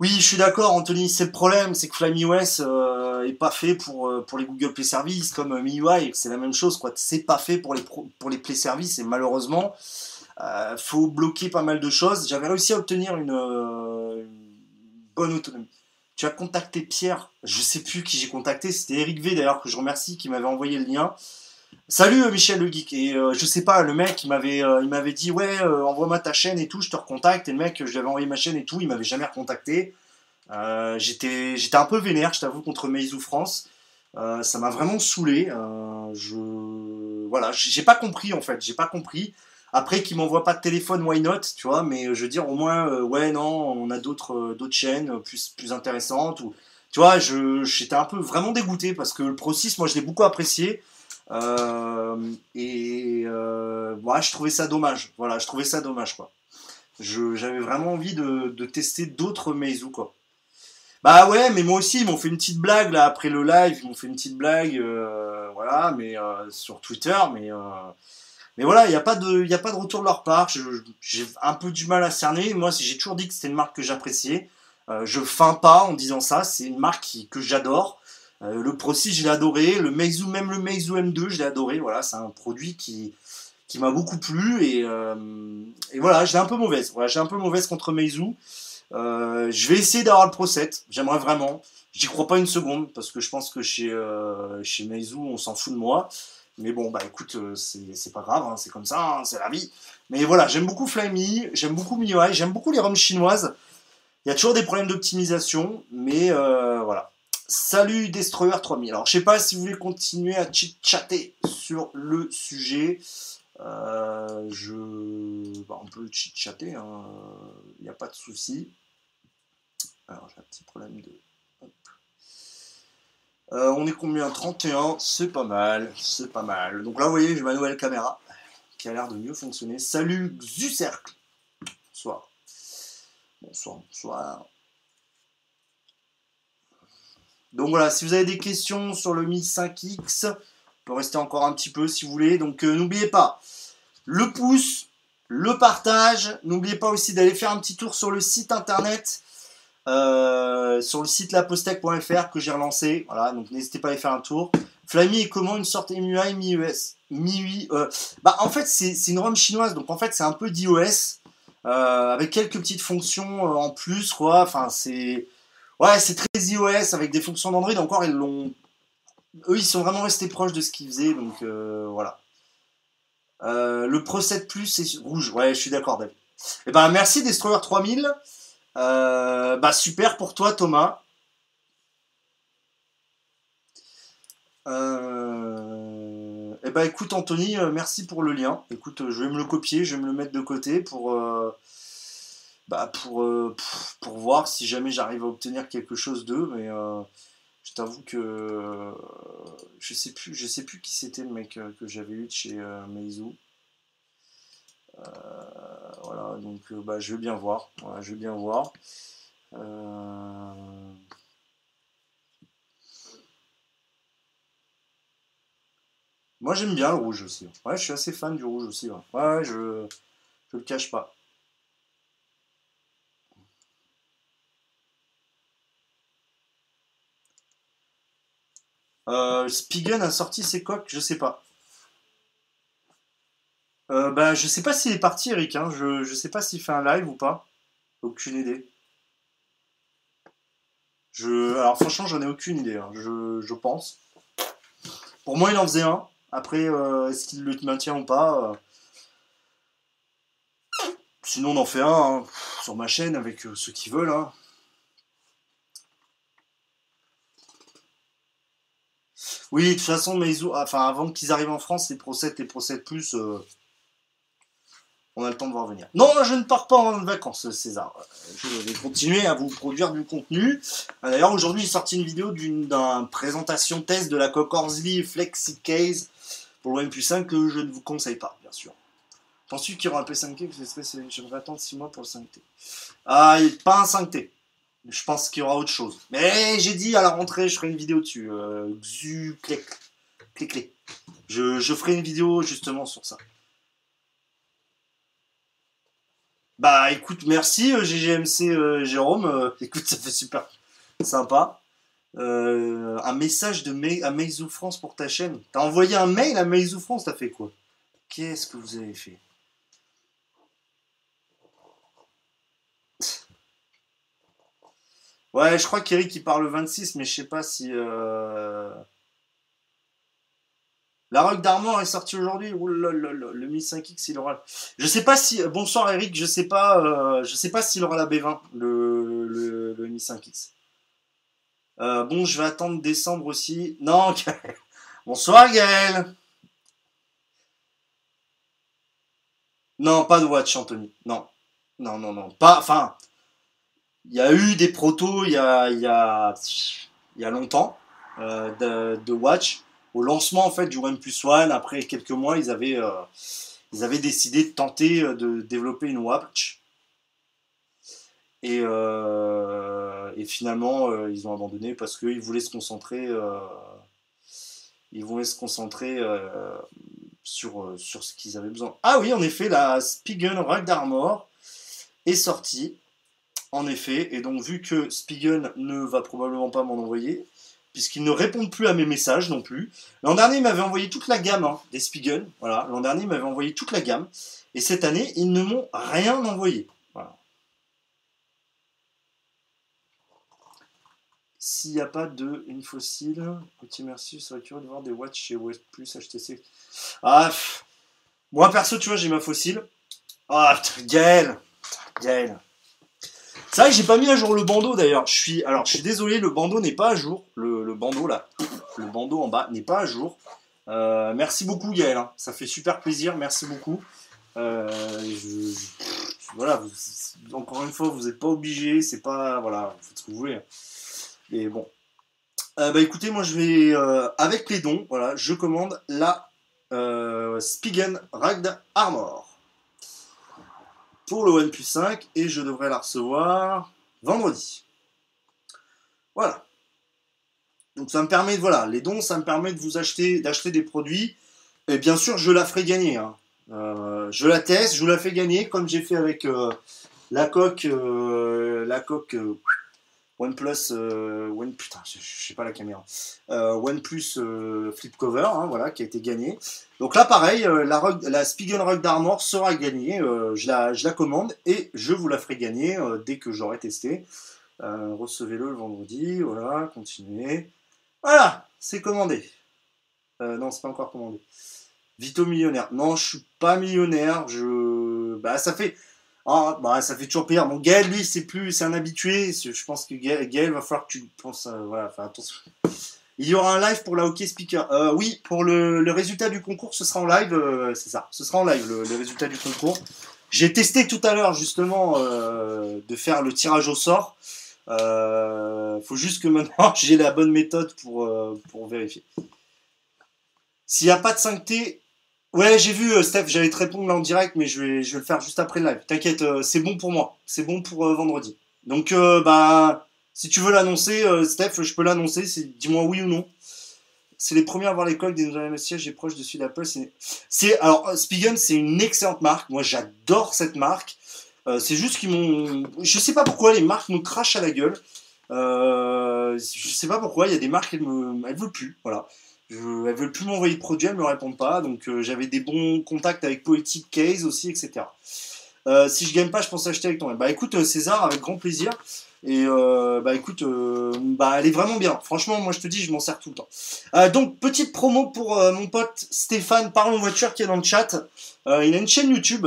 Oui, je suis d'accord, Anthony, c'est le problème, c'est que FlymeOS euh, est pas fait pour, euh, pour les Google Play Services comme euh, MIUI, c'est la même chose, quoi. C'est pas fait pour les, pour les Play Services et malheureusement, euh, faut bloquer pas mal de choses. J'avais réussi à obtenir une, euh, une bonne autonomie. Tu as contacté Pierre, je sais plus qui j'ai contacté, c'était Eric V d'ailleurs que je remercie qui m'avait envoyé le lien. Salut euh, Michel le geek. Et euh, je sais pas le mec il m'avait euh, il m'avait dit ouais envoie-moi ta chaîne et tout je te recontacte. Et le mec je lui avais envoyé ma chaîne et tout il m'avait jamais recontacté. J'étais j'étais un peu vénère je t'avoue contre Meizu France ça m'a vraiment saoulé. Je voilà j'ai pas compris en fait. J'ai pas compris. Après qu'il m'envoie pas de téléphone why not tu vois mais je veux dire au moins ouais non on a d'autres d'autres chaînes plus plus intéressantes ou tu vois je j'étais un peu vraiment dégoûté parce que le Pro 6 moi je l'ai beaucoup apprécié et euh, ouais, je trouvais ça dommage. Voilà, je trouvais ça dommage quoi. J'avais vraiment envie de, de tester d'autres Meizu quoi. Bah ouais, mais moi aussi ils m'ont fait une petite blague là après le live, ils m'ont fait une petite blague, euh, voilà, mais euh, sur Twitter, mais euh, mais voilà, il n'y a pas de, a pas de retour de leur part. J'ai un peu du mal à cerner. Moi, j'ai toujours dit que c'était une marque que j'appréciais. Euh, je feins pas en disant ça. C'est une marque que j'adore. Euh, le Pro 6, je l'ai adoré. Le Meizu, même le Meizu M2, je l'ai adoré. Voilà, c'est un produit qui, m'a beaucoup plu. Et, euh, voilà, je l'ai un peu mauvaise. Voilà, j'ai un peu mauvaise contre Meizu. Euh, je vais essayer d'avoir le Pro 7. J'aimerais vraiment. J'y crois pas une seconde parce que je pense que chez, chez Meizu, on s'en fout de moi. Mais bon, bah écoute, c'est pas grave, hein, c'est comme ça, hein, c'est la vie. Mais voilà, j'aime beaucoup Flyme, j'aime beaucoup MIUI, j'aime beaucoup les ROM chinoises. Il y a toujours des problèmes d'optimisation, mais voilà. Salut Destroyer 3000. Alors, je sais pas si vous voulez continuer à chit-chatter sur le sujet. Euh, je... bah, on peut chit-chatter, hein. il n'y a pas de souci. Alors, j'ai un petit problème de... Euh, on est combien? 31, c'est pas mal, c'est pas mal. Donc là, vous voyez, j'ai ma nouvelle caméra qui a l'air de mieux fonctionner. Salut Zucercle. Bonsoir. Bonsoir, bonsoir. Donc voilà, si vous avez des questions sur le Mi 5X, on peut rester encore un petit peu si vous voulez. Donc euh, n'oubliez pas le pouce, le partage. N'oubliez pas aussi d'aller faire un petit tour sur le site internet, euh, sur le site lapostec.fr que j'ai relancé. Voilà, donc n'hésitez pas à aller faire un tour. Flyme est comment une sorte MUI mi-US mi euh, Bah en fait c'est une ROM chinoise, donc en fait c'est un peu d'iOS. avec quelques petites fonctions en plus, quoi. Enfin, c'est. Ouais, c'est très iOS avec des fonctions d'Android. Encore, ils l'ont. Eux, ils sont vraiment restés proches de ce qu'ils faisaient, donc euh, voilà. Euh, le Pro 7 Plus, c'est rouge. Ouais, je suis d'accord, David. Eh ben, merci Destroyer 3000. Euh, bah, super pour toi, Thomas. Eh ben, écoute, Anthony, merci pour le lien. Écoute, je vais me le copier, je vais me le mettre de côté pour. Bah, pour, euh, pour voir si jamais j'arrive à obtenir quelque chose d'eux, mais euh, je t'avoue que euh, je sais plus, je sais plus qui c'était le mec que j'avais eu de chez Meizu. Voilà, donc bah, je vais bien voir. Je vais bien voir. Moi j'aime bien le rouge aussi. Ouais, je suis assez fan du rouge aussi. Ouais, je je le cache pas. Euh, Spigen a sorti ses coques, je sais pas. Euh, bah, je sais pas s'il est parti, Eric. Hein. Je, je sais pas s'il fait un live ou pas. Aucune idée. Je, alors, franchement, j'en ai aucune idée. hein. Je, pense. Pour moi, il en faisait un. Après, euh, est-ce qu'il le maintient ou pas euh. Sinon, on en fait un hein, sur ma chaîne avec ceux qui veulent. hein. Oui, de toute façon, Meizu, enfin, avant qu'ils arrivent en France, les Pro 7 et Pro 7 Plus, euh, on a le temps de voir venir. Non, je ne pars pas en vacances, César. Je vais continuer à vous produire du contenu. Euh, D'ailleurs, aujourd'hui, j'ai sorti une vidéo d'une d'un présentation test de la Horsley Flexi Case pour le OnePlus 5 que je ne vous conseille pas, bien sûr. Penses-tu qu'il y aura un P5T Parce que c'est- c'est- J'aimerais attendre 6 mois pour le 5T. Ah, pas un 5T. Je pense qu'il y aura autre chose. Mais j'ai dit à la rentrée, je ferai une vidéo dessus. Euh, Xu. Je, ferai une vidéo justement sur ça. Bah écoute, merci euh, GGMC euh, Jérôme. Euh, écoute, ça fait super sympa. Un message de Mei- à France pour ta chaîne. T'as envoyé un mail à Meizu France, t'as fait quoi? Qu'est-ce que vous avez fait? Ouais, je crois qu'Eric il part le 26, mais je sais pas si. euh, La Rock d'Armor est sortie aujourd'hui. Le Mi 5X il aura. Je sais pas si. Bonsoir Eric, je sais pas. euh, Je sais pas s'il aura la B20, le, le, le Mi 5X. Euh, bon, je vais attendre décembre aussi. Non, Gaël. Bonsoir Gaël. Non, pas de watch, Anthony. Non. Non, non, non. Pas. Enfin. Il y a eu des protos il y a, longtemps euh, de, Watch. Au lancement en fait du OnePlus One, après quelques mois, ils avaient, euh, ils décidé de tenter euh, de développer une Watch. Et, finalement, ils ont abandonné parce qu'ils voulaient se concentrer, ils voulaient se concentrer sur, sur ce qu'ils avaient besoin. Ah oui, en effet, la Spigen Rag d'Armor est sortie. En effet, et donc vu que Spigen ne va probablement pas m'en envoyer, puisqu'il ne répond plus à mes messages non plus. L'an dernier, il m'avait envoyé toute la gamme hein, des Spigen. Voilà, l'an dernier, il m'avait envoyé toute la gamme. Et cette année, ils ne m'ont rien envoyé. S'il n'y a pas de Infocile, petit merci, serait curieux de voir des watch chez OnePlus HTC. Ah, moi perso, tu vois, j'ai ma fossile. Ah, Gaël, Gaël. C'est vrai que j'ai pas mis à jour le bandeau d'ailleurs. Je suis, alors je suis désolé, le bandeau n'est pas à jour. Le, le bandeau là, le bandeau en bas n'est pas à jour. Euh, merci beaucoup Gaël, hein. ça fait super plaisir, merci beaucoup. Euh, je- voilà, encore une fois, vous n'êtes pas obligé, c'est pas, voilà, vous faites ce que vous voulez. Mais bon. Euh, bah écoutez, moi je vais, euh, avec les dons, voilà, je commande la euh, Spigen Ragd Armor pour le OnePlus 5 et je devrais la recevoir vendredi. Voilà. Donc ça me permet de voilà, les dons, ça me permet de vous acheter, d'acheter des produits. Et bien sûr, je la ferai gagner. hein. Euh, je la teste, je vous la fais gagner comme j'ai fait avec euh, la coque, euh, la coque OnePlus, euh, One, putain, je, sais pas la caméra, euh, OnePlus euh, Flip Cover, hein, voilà, qui a été gagné. Donc là, pareil, la, la Spigen Rock d'Armor sera gagnée. je, la, commande et je vous la ferai gagner dès que j'aurai testé. Recevez-le le vendredi. Voilà, continuez. Voilà, c'est commandé. Non, c'est pas encore commandé. Vito millionnaire. Non, je suis pas millionnaire. Je, bah, ça fait. Ah, bah, ça fait toujours pire. Bon, Gaël, lui, c'est plus, c'est un habitué. Je pense que Gaël, va falloir que tu penses, à- voilà, attention. Il y aura un live pour la hockey speaker. Euh, oui, pour le, le résultat du concours, ce sera en live. euh, c'est ça, ce sera en live le, résultat du concours. J'ai testé tout à l'heure justement euh, de faire le tirage au sort. Euh, faut juste que maintenant j'ai la bonne méthode pour, euh, pour vérifier. S'il n'y a pas de 5T, ouais, j'ai vu euh, Steph, j'allais te répondre là en direct, mais je vais, je vais le faire juste après le live. T'inquiète, euh, c'est bon pour moi. C'est bon pour euh, vendredi. Donc, bah, si tu veux l'annoncer, Steph, je peux l'annoncer. Dis-moi oui ou non. C'est les premiers à voir l'école des nouvelles sièges et proches de celui d'Apple. C'est, alors Spigen, c'est une excellente marque. Moi, j'adore cette marque. Euh, c'est juste qu'ils m'ont, je sais pas pourquoi les marques nous crachent à la gueule. Euh, je sais pas pourquoi. Il y a des marques, elles me, elles veulent plus. Voilà. Je, elles veulent plus m'envoyer de produits, elles me répondent pas. Donc euh, j'avais des bons contacts avec Poetic Case aussi, etc. Euh, si je gagne pas, je pense acheter avec ton. Bah écoute, euh, César, avec grand plaisir. Et euh, bah écoute, euh, bah elle est vraiment bien. Franchement, moi je te dis, je m'en sers tout le temps. Euh, donc petite promo pour mon pote Stéphane Parlons voiture qui est dans le chat. Il a une chaîne YouTube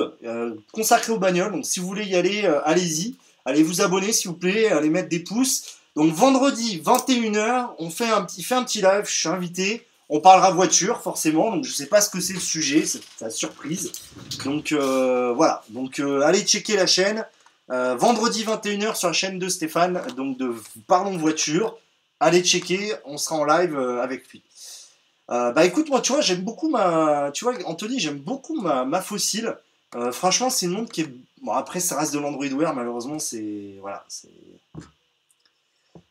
consacrée aux bagnoles. Donc si vous voulez y aller, allez-y. Allez vous abonner s'il vous plaît, allez mettre des pouces. Donc vendredi 21h, on fait un petit, fait un petit live. Je suis invité. On parlera voiture forcément. Donc je sais pas ce que c'est le sujet, c'est la surprise. Donc euh, voilà. Donc euh, allez checker la chaîne. Euh, vendredi 21h sur la chaîne de Stéphane, donc de Parlons Voiture. Allez checker, on sera en live avec lui. Bah écoute, moi tu vois, j'aime beaucoup ma. Tu vois, Anthony, j'aime beaucoup ma, ma fossile. Franchement, c'est une montre qui est. Bon, après, ça reste de l'Android Wear, malheureusement, c'est. Voilà.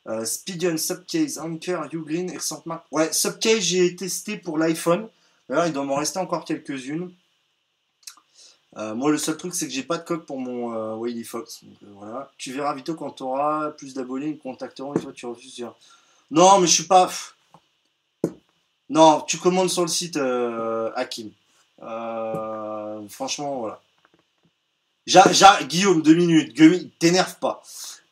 Euh, Subcase, Anker, Ugreen, marque. Ouais, Subcase, j'ai testé pour l'iPhone. D'ailleurs, il doit m'en rester encore quelques-unes. Euh, moi, le seul truc, c'est que j'ai pas de coque pour mon euh, Wiley Fox. Euh, voilà. Tu verras Vito quand tu auras plus d'abonnés, ils me contacteront et toi, tu refuses. Non, mais je suis pas. Non, tu commandes sur le site euh, Hakim. Franchement, voilà. Ja, Guillaume, deux minutes. T'énerve pas.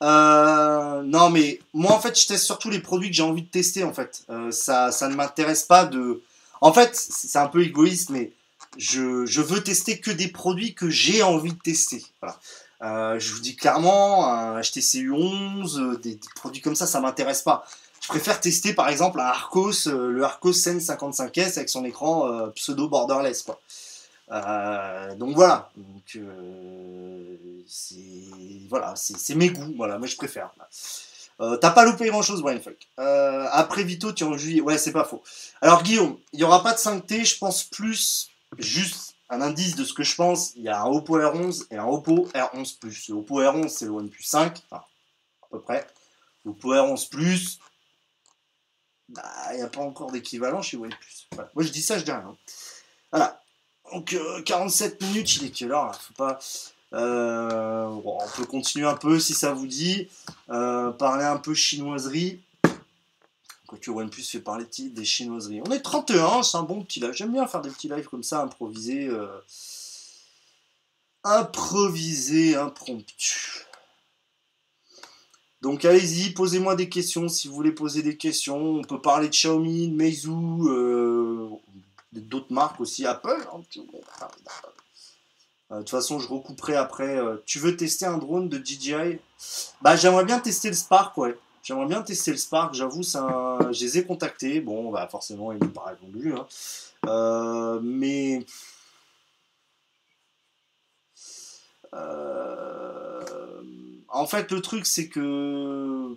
Euh, non, mais moi, en fait, je teste surtout les produits que j'ai envie de tester, en fait. Euh, ça, ça ne m'intéresse pas de. En fait, c'est un peu égoïste, mais je, je veux tester que des produits que j'ai envie de tester. Voilà. Euh, je vous dis clairement, un HTC U11, euh, des, produits comme ça, ça m'intéresse pas. Je préfère tester par exemple un Arcos, euh, le Arcos Sense 55S avec son écran euh, pseudo borderless quoi. Euh, donc voilà, donc euh, c'est voilà, c'est mes goûts, voilà, moi je préfère. Euh, T'as pas loupé grand chose, Brian Falk. Euh, après Vito, tu en juillet, ouais, c'est pas faux. Alors Guillaume, il y aura pas de 5T, je pense plus juste un indice de ce que je pense. Il y a un Oppo R11 et un Oppo R11 Plus. Le Oppo R11 c'est le OnePlus 5, enfin, à peu près. L'Oppo R11 Plus, bah, il n'y a pas encore d'équivalent chez OnePlus. Voilà. Moi je dis ça, je dis rien. Voilà. Donc euh, 47 minutes, il est quelle heure là Faut pas. Euh, on peut continuer un peu si ça vous dit. Euh, parler un peu chinoiserie. Quoique OnePlus fait parler de- des chinoiseries. On est 31, c'est un bon petit live. J'aime bien faire des petits lives comme ça, improvisés. Euh... Improvisés, impromptus. Donc allez-y, posez-moi des questions si vous voulez poser des questions. On peut parler de Xiaomi, de Meizu, euh, d'autres marques aussi, Apple. hein. Euh, De toute façon, je recouperai après. euh, tu veux tester un drone de DJI Bah, j'aimerais bien tester le Spark, ouais. J'aimerais bien tester le Spark, j'avoue, un... je les ai contactés. Bon, bah forcément, ils m'ont pas répondu. hein. Euh, mais. En fait, le truc, c'est que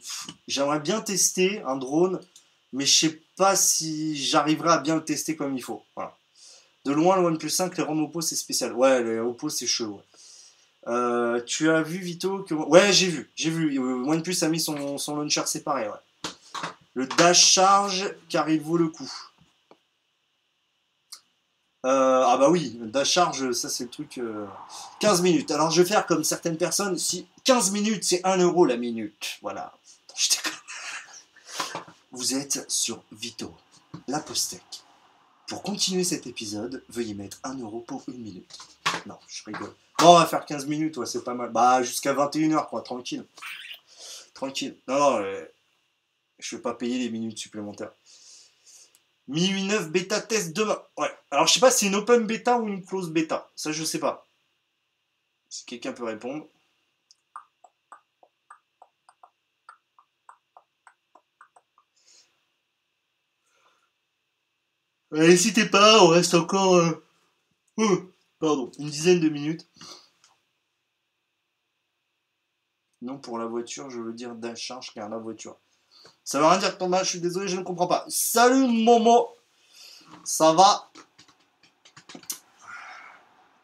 j'aimerais bien tester un drone, mais je sais pas si j'arriverai à bien le tester comme il faut. De loin, le OnePlus 5, les ROM Oppo, c'est spécial. Ouais, les Oppo, c'est chelou. Euh, tu as vu, Vito que... Ouais, j'ai vu. J'ai vu. Euh, OnePlus a mis son, son launcher séparé. Le dash charge, car il vaut le coup. Euh, ah bah oui, dash charge, ça c'est le truc... euh, 15 minutes. Alors je vais faire comme certaines personnes, si 15 minutes c'est 1 euro la minute. Voilà. Vous êtes sur Vito, la postec. Pour continuer cet épisode, veuillez mettre 1 euro pour une minute. Non, je rigole. Bon, on va faire 15 minutes, ouais, c'est pas mal. Bah, jusqu'à 21h, quoi, tranquille. Tranquille. Non, non, euh, je vais pas payer les minutes supplémentaires. MIUI 9 bêta test demain. Ouais. Alors, je sais pas si c'est une open bêta ou une close bêta. Ça, je sais pas. Si quelqu'un peut répondre. N'hésitez pas, on reste encore. euh, euh, pardon, une dizaine de minutes. Non, pour la voiture, je veux dire charge car la voiture. Ça veut rien dire, Thomas, je suis désolé, je ne comprends pas. Salut, Momo Ça va?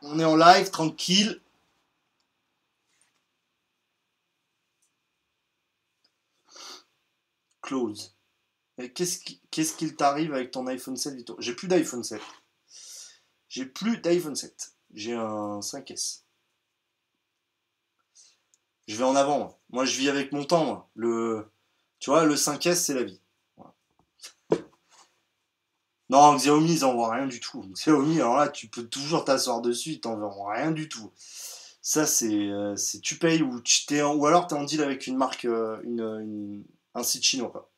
On est en live, tranquille. Close. Qu'est-ce qui- qu'est-ce qu'il t'arrive avec ton iPhone 7 Vito? J'ai plus d'iPhone 7. J'ai plus d'iPhone 7. J'ai un 5S. Je vais en avant. Moi, je vis avec mon temps. moi. Le, tu vois, le 5S, c'est la vie. Non, Xiaomi, ils envoient rien du tout. Xiaomi, alors là, tu peux toujours t'asseoir dessus, ils t'enverront rien du tout. Ça, c'est, euh, tu payes ou t'es en- ou alors tu es en deal avec une marque, euh, une, une- un site chinois. quoi.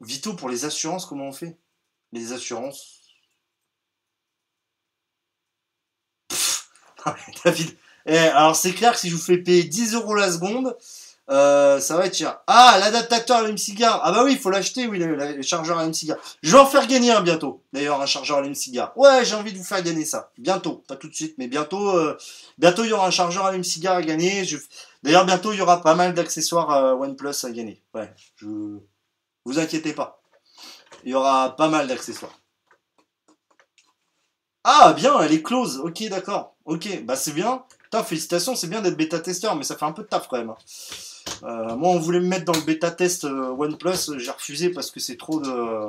Vito, pour les assurances, comment on fait? Les assurances. David. Eh, alors, c'est clair que si je vous fais payer 10 euros la seconde, euh, ça va être cher. Ah, l'adaptateur à cigare Ah bah oui, il faut l'acheter, oui, le, chargeur à cigare Je vais en faire gagner un bientôt. D'ailleurs, un chargeur à cigare Ouais, j'ai envie de vous faire gagner ça. Bientôt, pas tout de suite, mais bientôt, euh, bientôt il y aura un chargeur à cigare à gagner. D'ailleurs, bientôt il y aura pas mal d'accessoires euh, OnePlus à gagner. Ouais, je vous inquiétez pas. Il y aura pas mal d'accessoires. Ah, bien, elle est close. Ok, d'accord. Ok, bah c'est bien. Félicitations, c'est bien d'être bêta-testeur, mais ça fait un peu de taf quand même. Euh, moi, on voulait me mettre dans le bêta-test euh, OnePlus, j'ai refusé parce que c'est trop de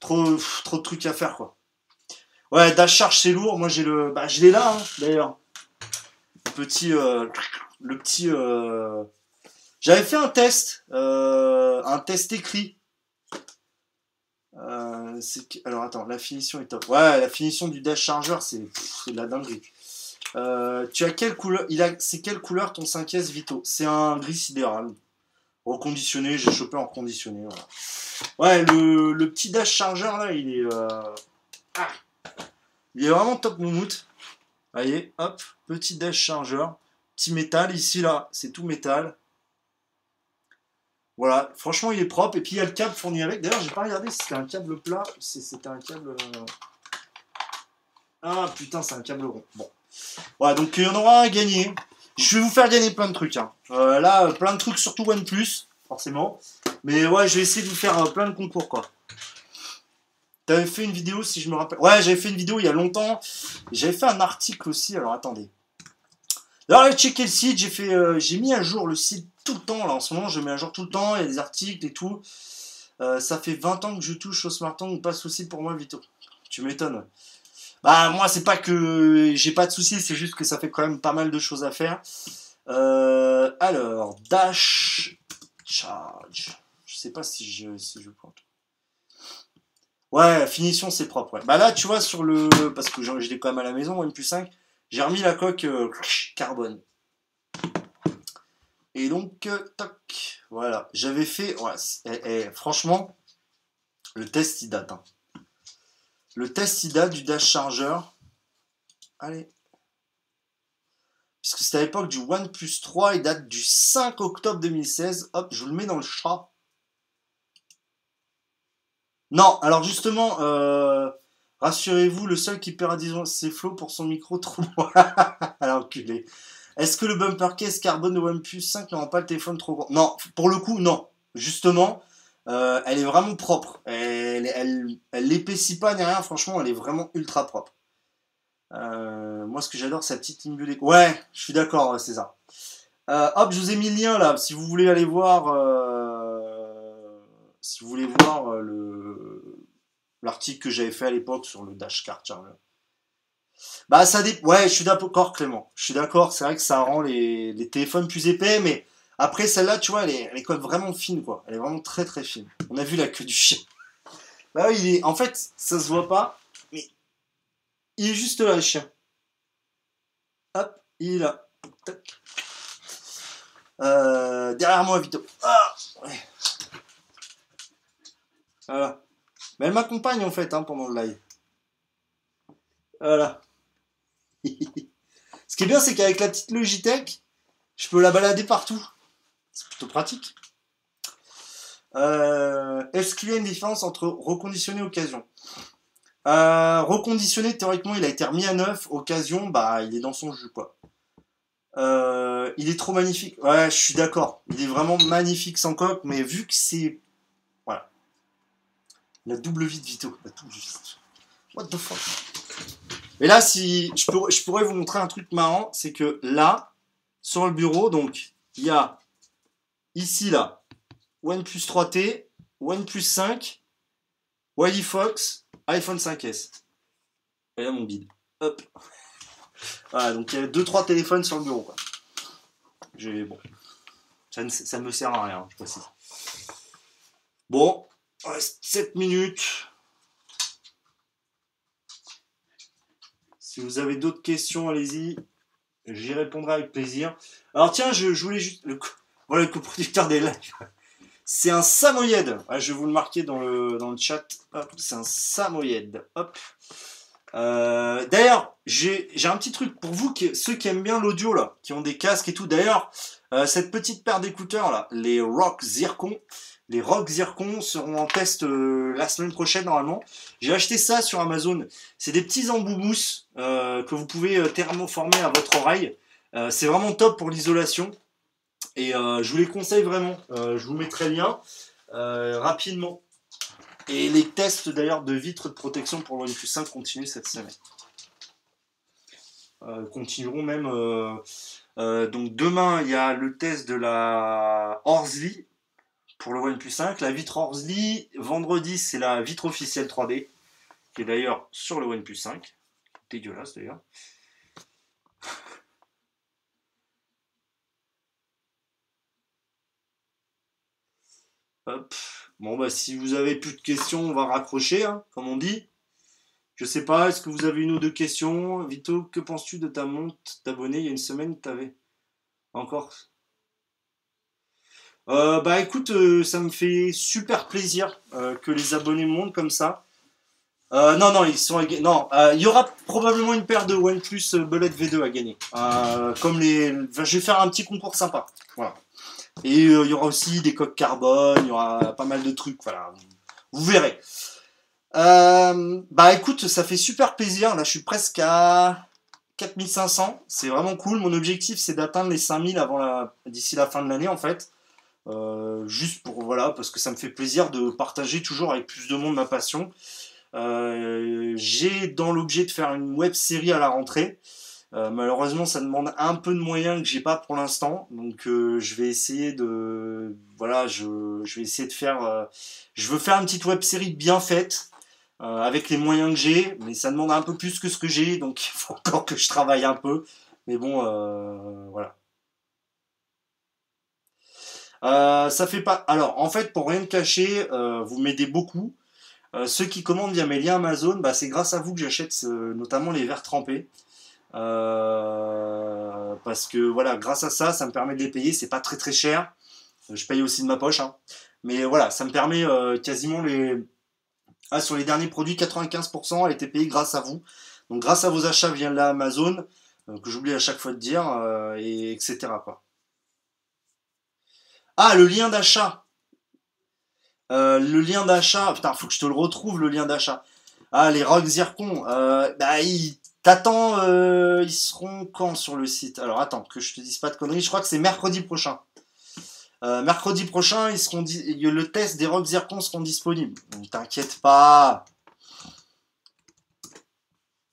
trop, trop de trucs à faire, quoi. Ouais, Dash Charge, c'est lourd. Moi, j'ai le, bah, je l'ai là, hein, d'ailleurs. Le petit, euh, le petit. J'avais fait un test, euh, un test écrit. Euh, Alors attends, la finition est top. Ouais, la finition du Dash Charger, c'est de la dinguerie. Euh, tu as quelle couleur Il a, c'est quelle couleur ton 5S Vito? C'est un gris sidéral, reconditionné. J'ai chopé en reconditionné. Ouais, le, petit Dash Charger là, il est, ah. il est vraiment top moumoute. Voyez, hop, petit Dash Charger, petit métal ici là, c'est tout métal. Voilà, franchement il est propre et puis il y a le câble fourni avec. D'ailleurs, j'ai pas regardé si c'était un câble plat ou si c'était un câble. euh, Ah putain, c'est un câble rond. Bon. Voilà, donc il y en aura un à gagner. Je vais vous faire gagner plein de trucs. hein. Euh, là, euh, plein de trucs, surtout OnePlus, forcément. Mais ouais, je vais essayer de vous faire plein de concours, quoi. T'avais fait une vidéo, si je me rappelle. Ouais, j'avais fait une vidéo il y a longtemps. J'avais fait un article aussi, alors attendez. Alors, allez checker le site, j'ai fait, euh, j'ai mis à jour le site tout le temps, là, en ce moment, je mets à jour tout le temps, il y a des articles et tout. Euh, ça fait 20 ans que je touche au smartphone, pas de souci pour moi, Vito. Tu m'étonnes. Bah moi c'est pas que j'ai pas de soucis, c'est juste que ça fait quand même pas mal de choses à faire. Euh, alors dash charge. Je sais pas si je si je pointe. Ouais, finition c'est propre. Bah là tu vois sur le parce que je l'ai quand même à la maison OnePlus 5, j'ai remis la coque euh, carbone. Et donc euh, toc, voilà, j'avais fait eh, eh, franchement le test il date hein. Le test il date du Dash Charger. Allez. Puisque c'est à l'époque du OnePlus 3, il date du 5 octobre 2016. Hop, je vous le mets dans le chat. Non, alors justement, euh, rassurez-vous, le seul qui paiera 10 euros, c'est Flo pour son micro trop. alors, enculé. Est-ce que le bumper case carbone de OnePlus 5 ne rend pas le téléphone trop grand? Non, pour le coup, non. Justement, euh, elle est vraiment propre. Elle, elle, elle l'épaissit pas ni rien. Franchement, elle est vraiment ultra propre. Euh, moi, ce que j'adore, c'est la petite ligne. Ouais, je suis d'accord. Euh, hop, je vous ai mis le lien là. Si vous voulez aller voir, si vous voulez voir le l'article que j'avais fait à l'époque sur le Dash Card Charger. Bah, ça dé... Ouais, je suis d'accord, Clément. Je suis d'accord. C'est vrai que ça rend les, téléphones plus épais, mais après, celle-là, tu vois, elle est, elle est quand même vraiment fine, quoi. Elle est vraiment très très fine. On a vu la queue du chien. Bah oui, il est... en fait, ça se voit pas, mais il est juste là, le chien. Hop, il est là. Euh, derrière moi, Vito. Ah ouais. Voilà. Elle m'accompagne en fait hein, pendant le live. Voilà. Ce qui est bien, c'est qu'avec la petite Logitech, je peux la balader partout. C'est plutôt pratique. Euh, Est-ce qu'il y a une différence entre reconditionné et occasion? Euh, Reconditionné, théoriquement, il a été remis à neuf. Occasion, bah, il est dans son jus, quoi. Euh, il est trop magnifique. Ouais, je suis d'accord. Il est vraiment magnifique sans coque, mais vu que c'est. La double vie de Vito. La double vie. What the fuck? Et là, si. Je, pour- je pourrais vous montrer un truc marrant, c'est que là, sur le bureau, donc, il y a ici, là, OnePlus 3T, OnePlus 5, Wally Fox, iPhone 5S. Et là, mon bide. Voilà, donc il y a 2-3 téléphones sur le bureau. Bon. Ça ne ça me sert à rien, je précise. Bon. Reste 7 minutes. Si vous avez d'autres questions, allez-y. J'y répondrai avec plaisir. Alors tiens, je, voulais juste... Voilà le coproducteur des lives. C'est un samoyed. Ah, je vais vous le marquer dans le, dans le chat. C'est un samoyed. Euh, D'ailleurs, j'ai un petit truc pour vous, qui, ceux qui aiment bien l'audio, là, qui ont des casques et tout. D'ailleurs, euh, cette petite paire d'écouteurs, là, les Rock Zircon, les Rock Zircon seront en test euh, la semaine prochaine, normalement. J'ai acheté ça sur Amazon. C'est des petits embouts mousse euh, que vous pouvez thermoformer à votre oreille. C'est vraiment top pour l'isolation. Et je vous les conseille vraiment. je vous mettrai le lien rapidement. Et les tests d'ailleurs de vitres de protection pour le OnePlus 5 continuent cette semaine. Euh, continueront même. Euh, euh, donc demain, il y a le test de la Horsley pour le OnePlus 5. La vitre Horsley, vendredi, c'est la vitre officielle 3D, qui est d'ailleurs sur le OnePlus 5. Dégueulasse d'ailleurs. Bon, bah, si vous avez plus de questions, on va raccrocher, hein, comme on dit. Je sais pas, est-ce que vous avez une ou deux questions? Vito, que penses-tu de ta monte d'abonnés? Il y a une semaine, tu avais encore euh, Bah écoute, euh, ça me fait super plaisir euh, que les abonnés montent comme ça. non, non, ils sont non. Il y aura probablement une paire de OnePlus Bullet V2 à gagner. comme les, je vais faire un petit concours sympa. Voilà. Et il y aura aussi des coques carbone, il y aura pas mal de trucs, voilà. Vous verrez. Bah écoute, ça fait super plaisir. Là, je suis presque à 4500. C'est vraiment cool. Mon objectif, c'est d'atteindre les 5000 avant la... d'ici la fin de l'année, en fait. Euh, juste pour voilà, parce que ça me fait plaisir de partager toujours avec plus de monde ma passion. j'ai dans l'objet de faire une web série à la rentrée. Euh, malheureusement, ça demande un peu de moyens que j'ai pas pour l'instant, donc euh, je vais essayer de, voilà, je, je, vais essayer de faire, euh, je veux faire une petite web série bien faite avec les moyens que j'ai, mais ça demande un peu plus que ce que j'ai, donc il faut encore que je travaille un peu, mais bon, voilà. Ça fait pas. Alors, en fait, pour rien te cacher, vous m'aidez beaucoup. ceux qui commandent via mes liens Amazon, bah, c'est grâce à vous que j'achète notamment les verres trempés. Euh, parce que voilà, grâce à ça, ça me permet de les payer. C'est pas très très cher. Je paye aussi de ma poche. Hein. Mais voilà, ça me permet euh, quasiment les. Ah, sur les derniers produits, 95% a été payé grâce à vous. Donc grâce à vos achats via l'Amazon, euh, que j'oublie à chaque fois de dire, et etc. Ah, le lien d'achat. le lien d'achat. Putain, faut que je te le retrouve, le lien d'achat. Ah, les Rock Zircon. bah, ils T'attends, euh, ils seront quand sur le site? Alors attends, que je te dise pas de conneries, je crois que c'est mercredi prochain. Euh, mercredi prochain, ils seront le test des Rock Zircon seront disponibles. Donc t'inquiète pas.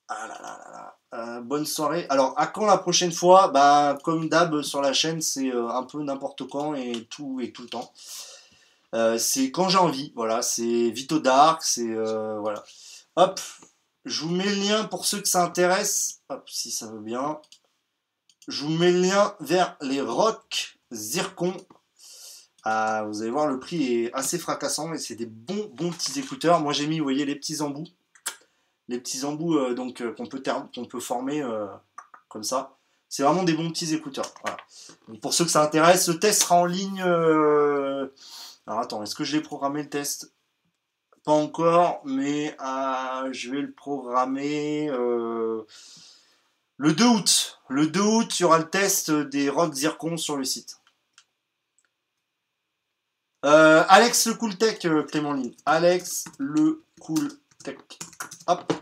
Ah là là là là. Euh, bonne soirée. Alors, à quand la prochaine fois? Bah, comme d'hab sur la chaîne, c'est un peu n'importe quand et tout et tout le temps. c'est quand j'ai envie. Voilà, c'est Vito Dark, c'est voilà. Hop, je vous mets le lien pour ceux que ça intéresse. Hop, si ça veut bien. Je vous mets le lien vers les Rock Zircon. Ah, vous allez voir, le prix est assez fracassant et c'est des bons, bons petits écouteurs. Moi, j'ai mis, vous voyez, les petits embouts. Les petits embouts euh, donc euh, qu'on peut, qu'on peut former euh, comme ça. C'est vraiment des bons petits écouteurs. pour ceux que ça intéresse, le test sera en ligne. Alors attends, est-ce que je l'ai programmé le test? Pas encore, mais je vais le programmer le 2 août. Le 2 août, il y aura le test des Rock Zircon sur le site. Alex le Cool Tech, Clément Ligne. Alex le Cool Tech. Hop.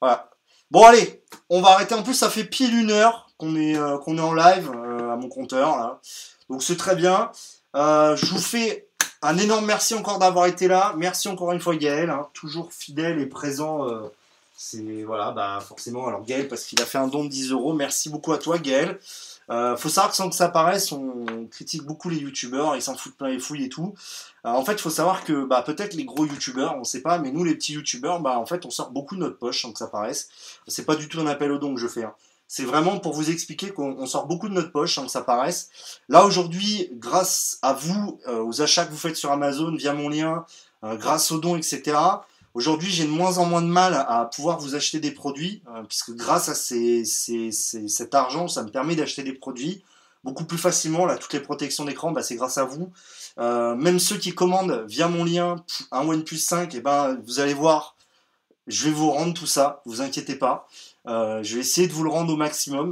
Voilà. Bon, allez, on va arrêter. En plus, ça fait pile une heure qu'on est, est en live à mon compteur. Là. Donc, c'est très bien. je vous fais un énorme merci encore d'avoir été là. Merci encore une fois Gaël, hein, toujours fidèle et présent. Euh, c'est voilà, bah forcément. Alors Gaël parce qu'il a fait un don de 10 euros. Merci beaucoup à toi Gaël. Euh, faut savoir que sans que ça paraisse, on critique beaucoup les youtubeurs, ils s'en foutent plein les fouilles et tout. Euh, en fait, il faut savoir que bah, peut-être les gros youtubeurs, on sait pas, mais nous les petits youtubeurs, bah, en fait, on sort beaucoup de notre poche sans que ça paraisse. C'est pas du tout un appel au don que je fais. Hein. C'est vraiment pour vous expliquer qu'on sort beaucoup de notre poche sans que ça paraisse. Là aujourd'hui, grâce à vous, euh, aux achats que vous faites sur Amazon via mon lien, euh, grâce aux dons, etc. Aujourd'hui, j'ai de moins en moins de mal à pouvoir vous acheter des produits, euh, puisque grâce à cet argent, ça me permet d'acheter des produits beaucoup plus facilement. Là, toutes les protections d'écran, bah, c'est grâce à vous. Euh, même ceux qui commandent via mon lien un OnePlus 5, et ben, vous allez voir, je vais vous rendre tout ça, vous inquiétez pas. Euh, je vais essayer de vous le rendre au maximum.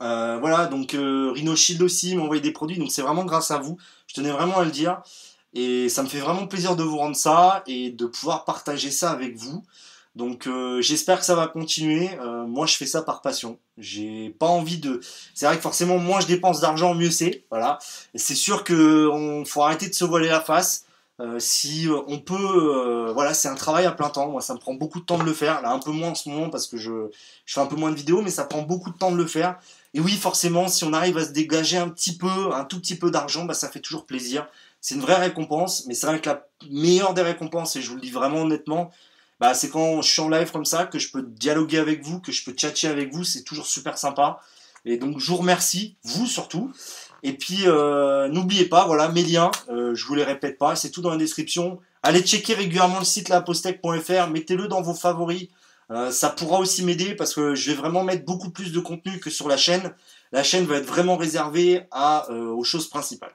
Voilà, donc Rhino Shield aussi m'a envoyé des produits, donc c'est vraiment grâce à vous. Je tenais vraiment à le dire. Et ça me fait vraiment plaisir de vous rendre ça et de pouvoir partager ça avec vous. Donc euh, j'espère que ça va continuer. Euh, moi je fais ça par passion. J'ai pas envie de. C'est vrai que forcément moins je dépense d'argent, mieux c'est. Voilà. C'est sûr que on faut arrêter de se voiler la face. Euh, si on peut, voilà, c'est un travail à plein temps. Moi, ça me prend beaucoup de temps de le faire. Là, un peu moins en ce moment parce que je, je fais un peu moins de vidéos, mais ça prend beaucoup de temps de le faire. Et oui, forcément, si on arrive à se dégager un petit peu, un tout petit peu d'argent, bah, ça fait toujours plaisir. C'est une vraie récompense, mais c'est vrai que la meilleure des récompenses, et je vous le dis vraiment honnêtement, bah, c'est quand je suis en live comme ça, que je peux dialoguer avec vous, que je peux tchatcher avec vous, c'est toujours super sympa. Et donc, je vous remercie, vous surtout. Et puis, euh, n'oubliez pas, voilà, mes liens, euh, je vous les répète pas, c'est tout dans la description. Allez checker régulièrement le site lapostec.fr, mettez-le dans vos favoris. Euh, ça pourra aussi m'aider parce que je vais vraiment mettre beaucoup plus de contenu que sur la chaîne. La chaîne va être vraiment réservée aux choses principales.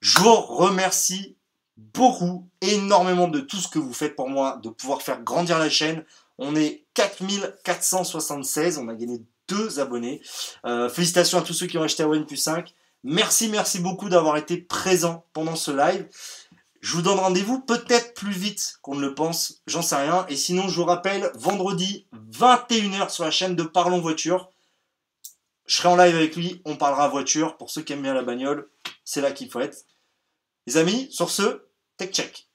Je vous remercie beaucoup, énormément de tout ce que vous faites pour moi, de pouvoir faire grandir la chaîne. On est 4476, on a gagné deux abonnés. Euh, félicitations à tous ceux qui ont acheté un OnePlus 5. Merci, merci beaucoup d'avoir été présent pendant ce live. Je vous donne rendez-vous peut-être plus vite qu'on ne le pense, j'en sais rien. Et sinon, je vous rappelle, vendredi 21h sur la chaîne de Parlons Voiture. Je serai en live avec lui, on parlera voiture. Pour ceux qui aiment bien la bagnole, c'est là qu'il faut être. Les amis, sur ce, tech check.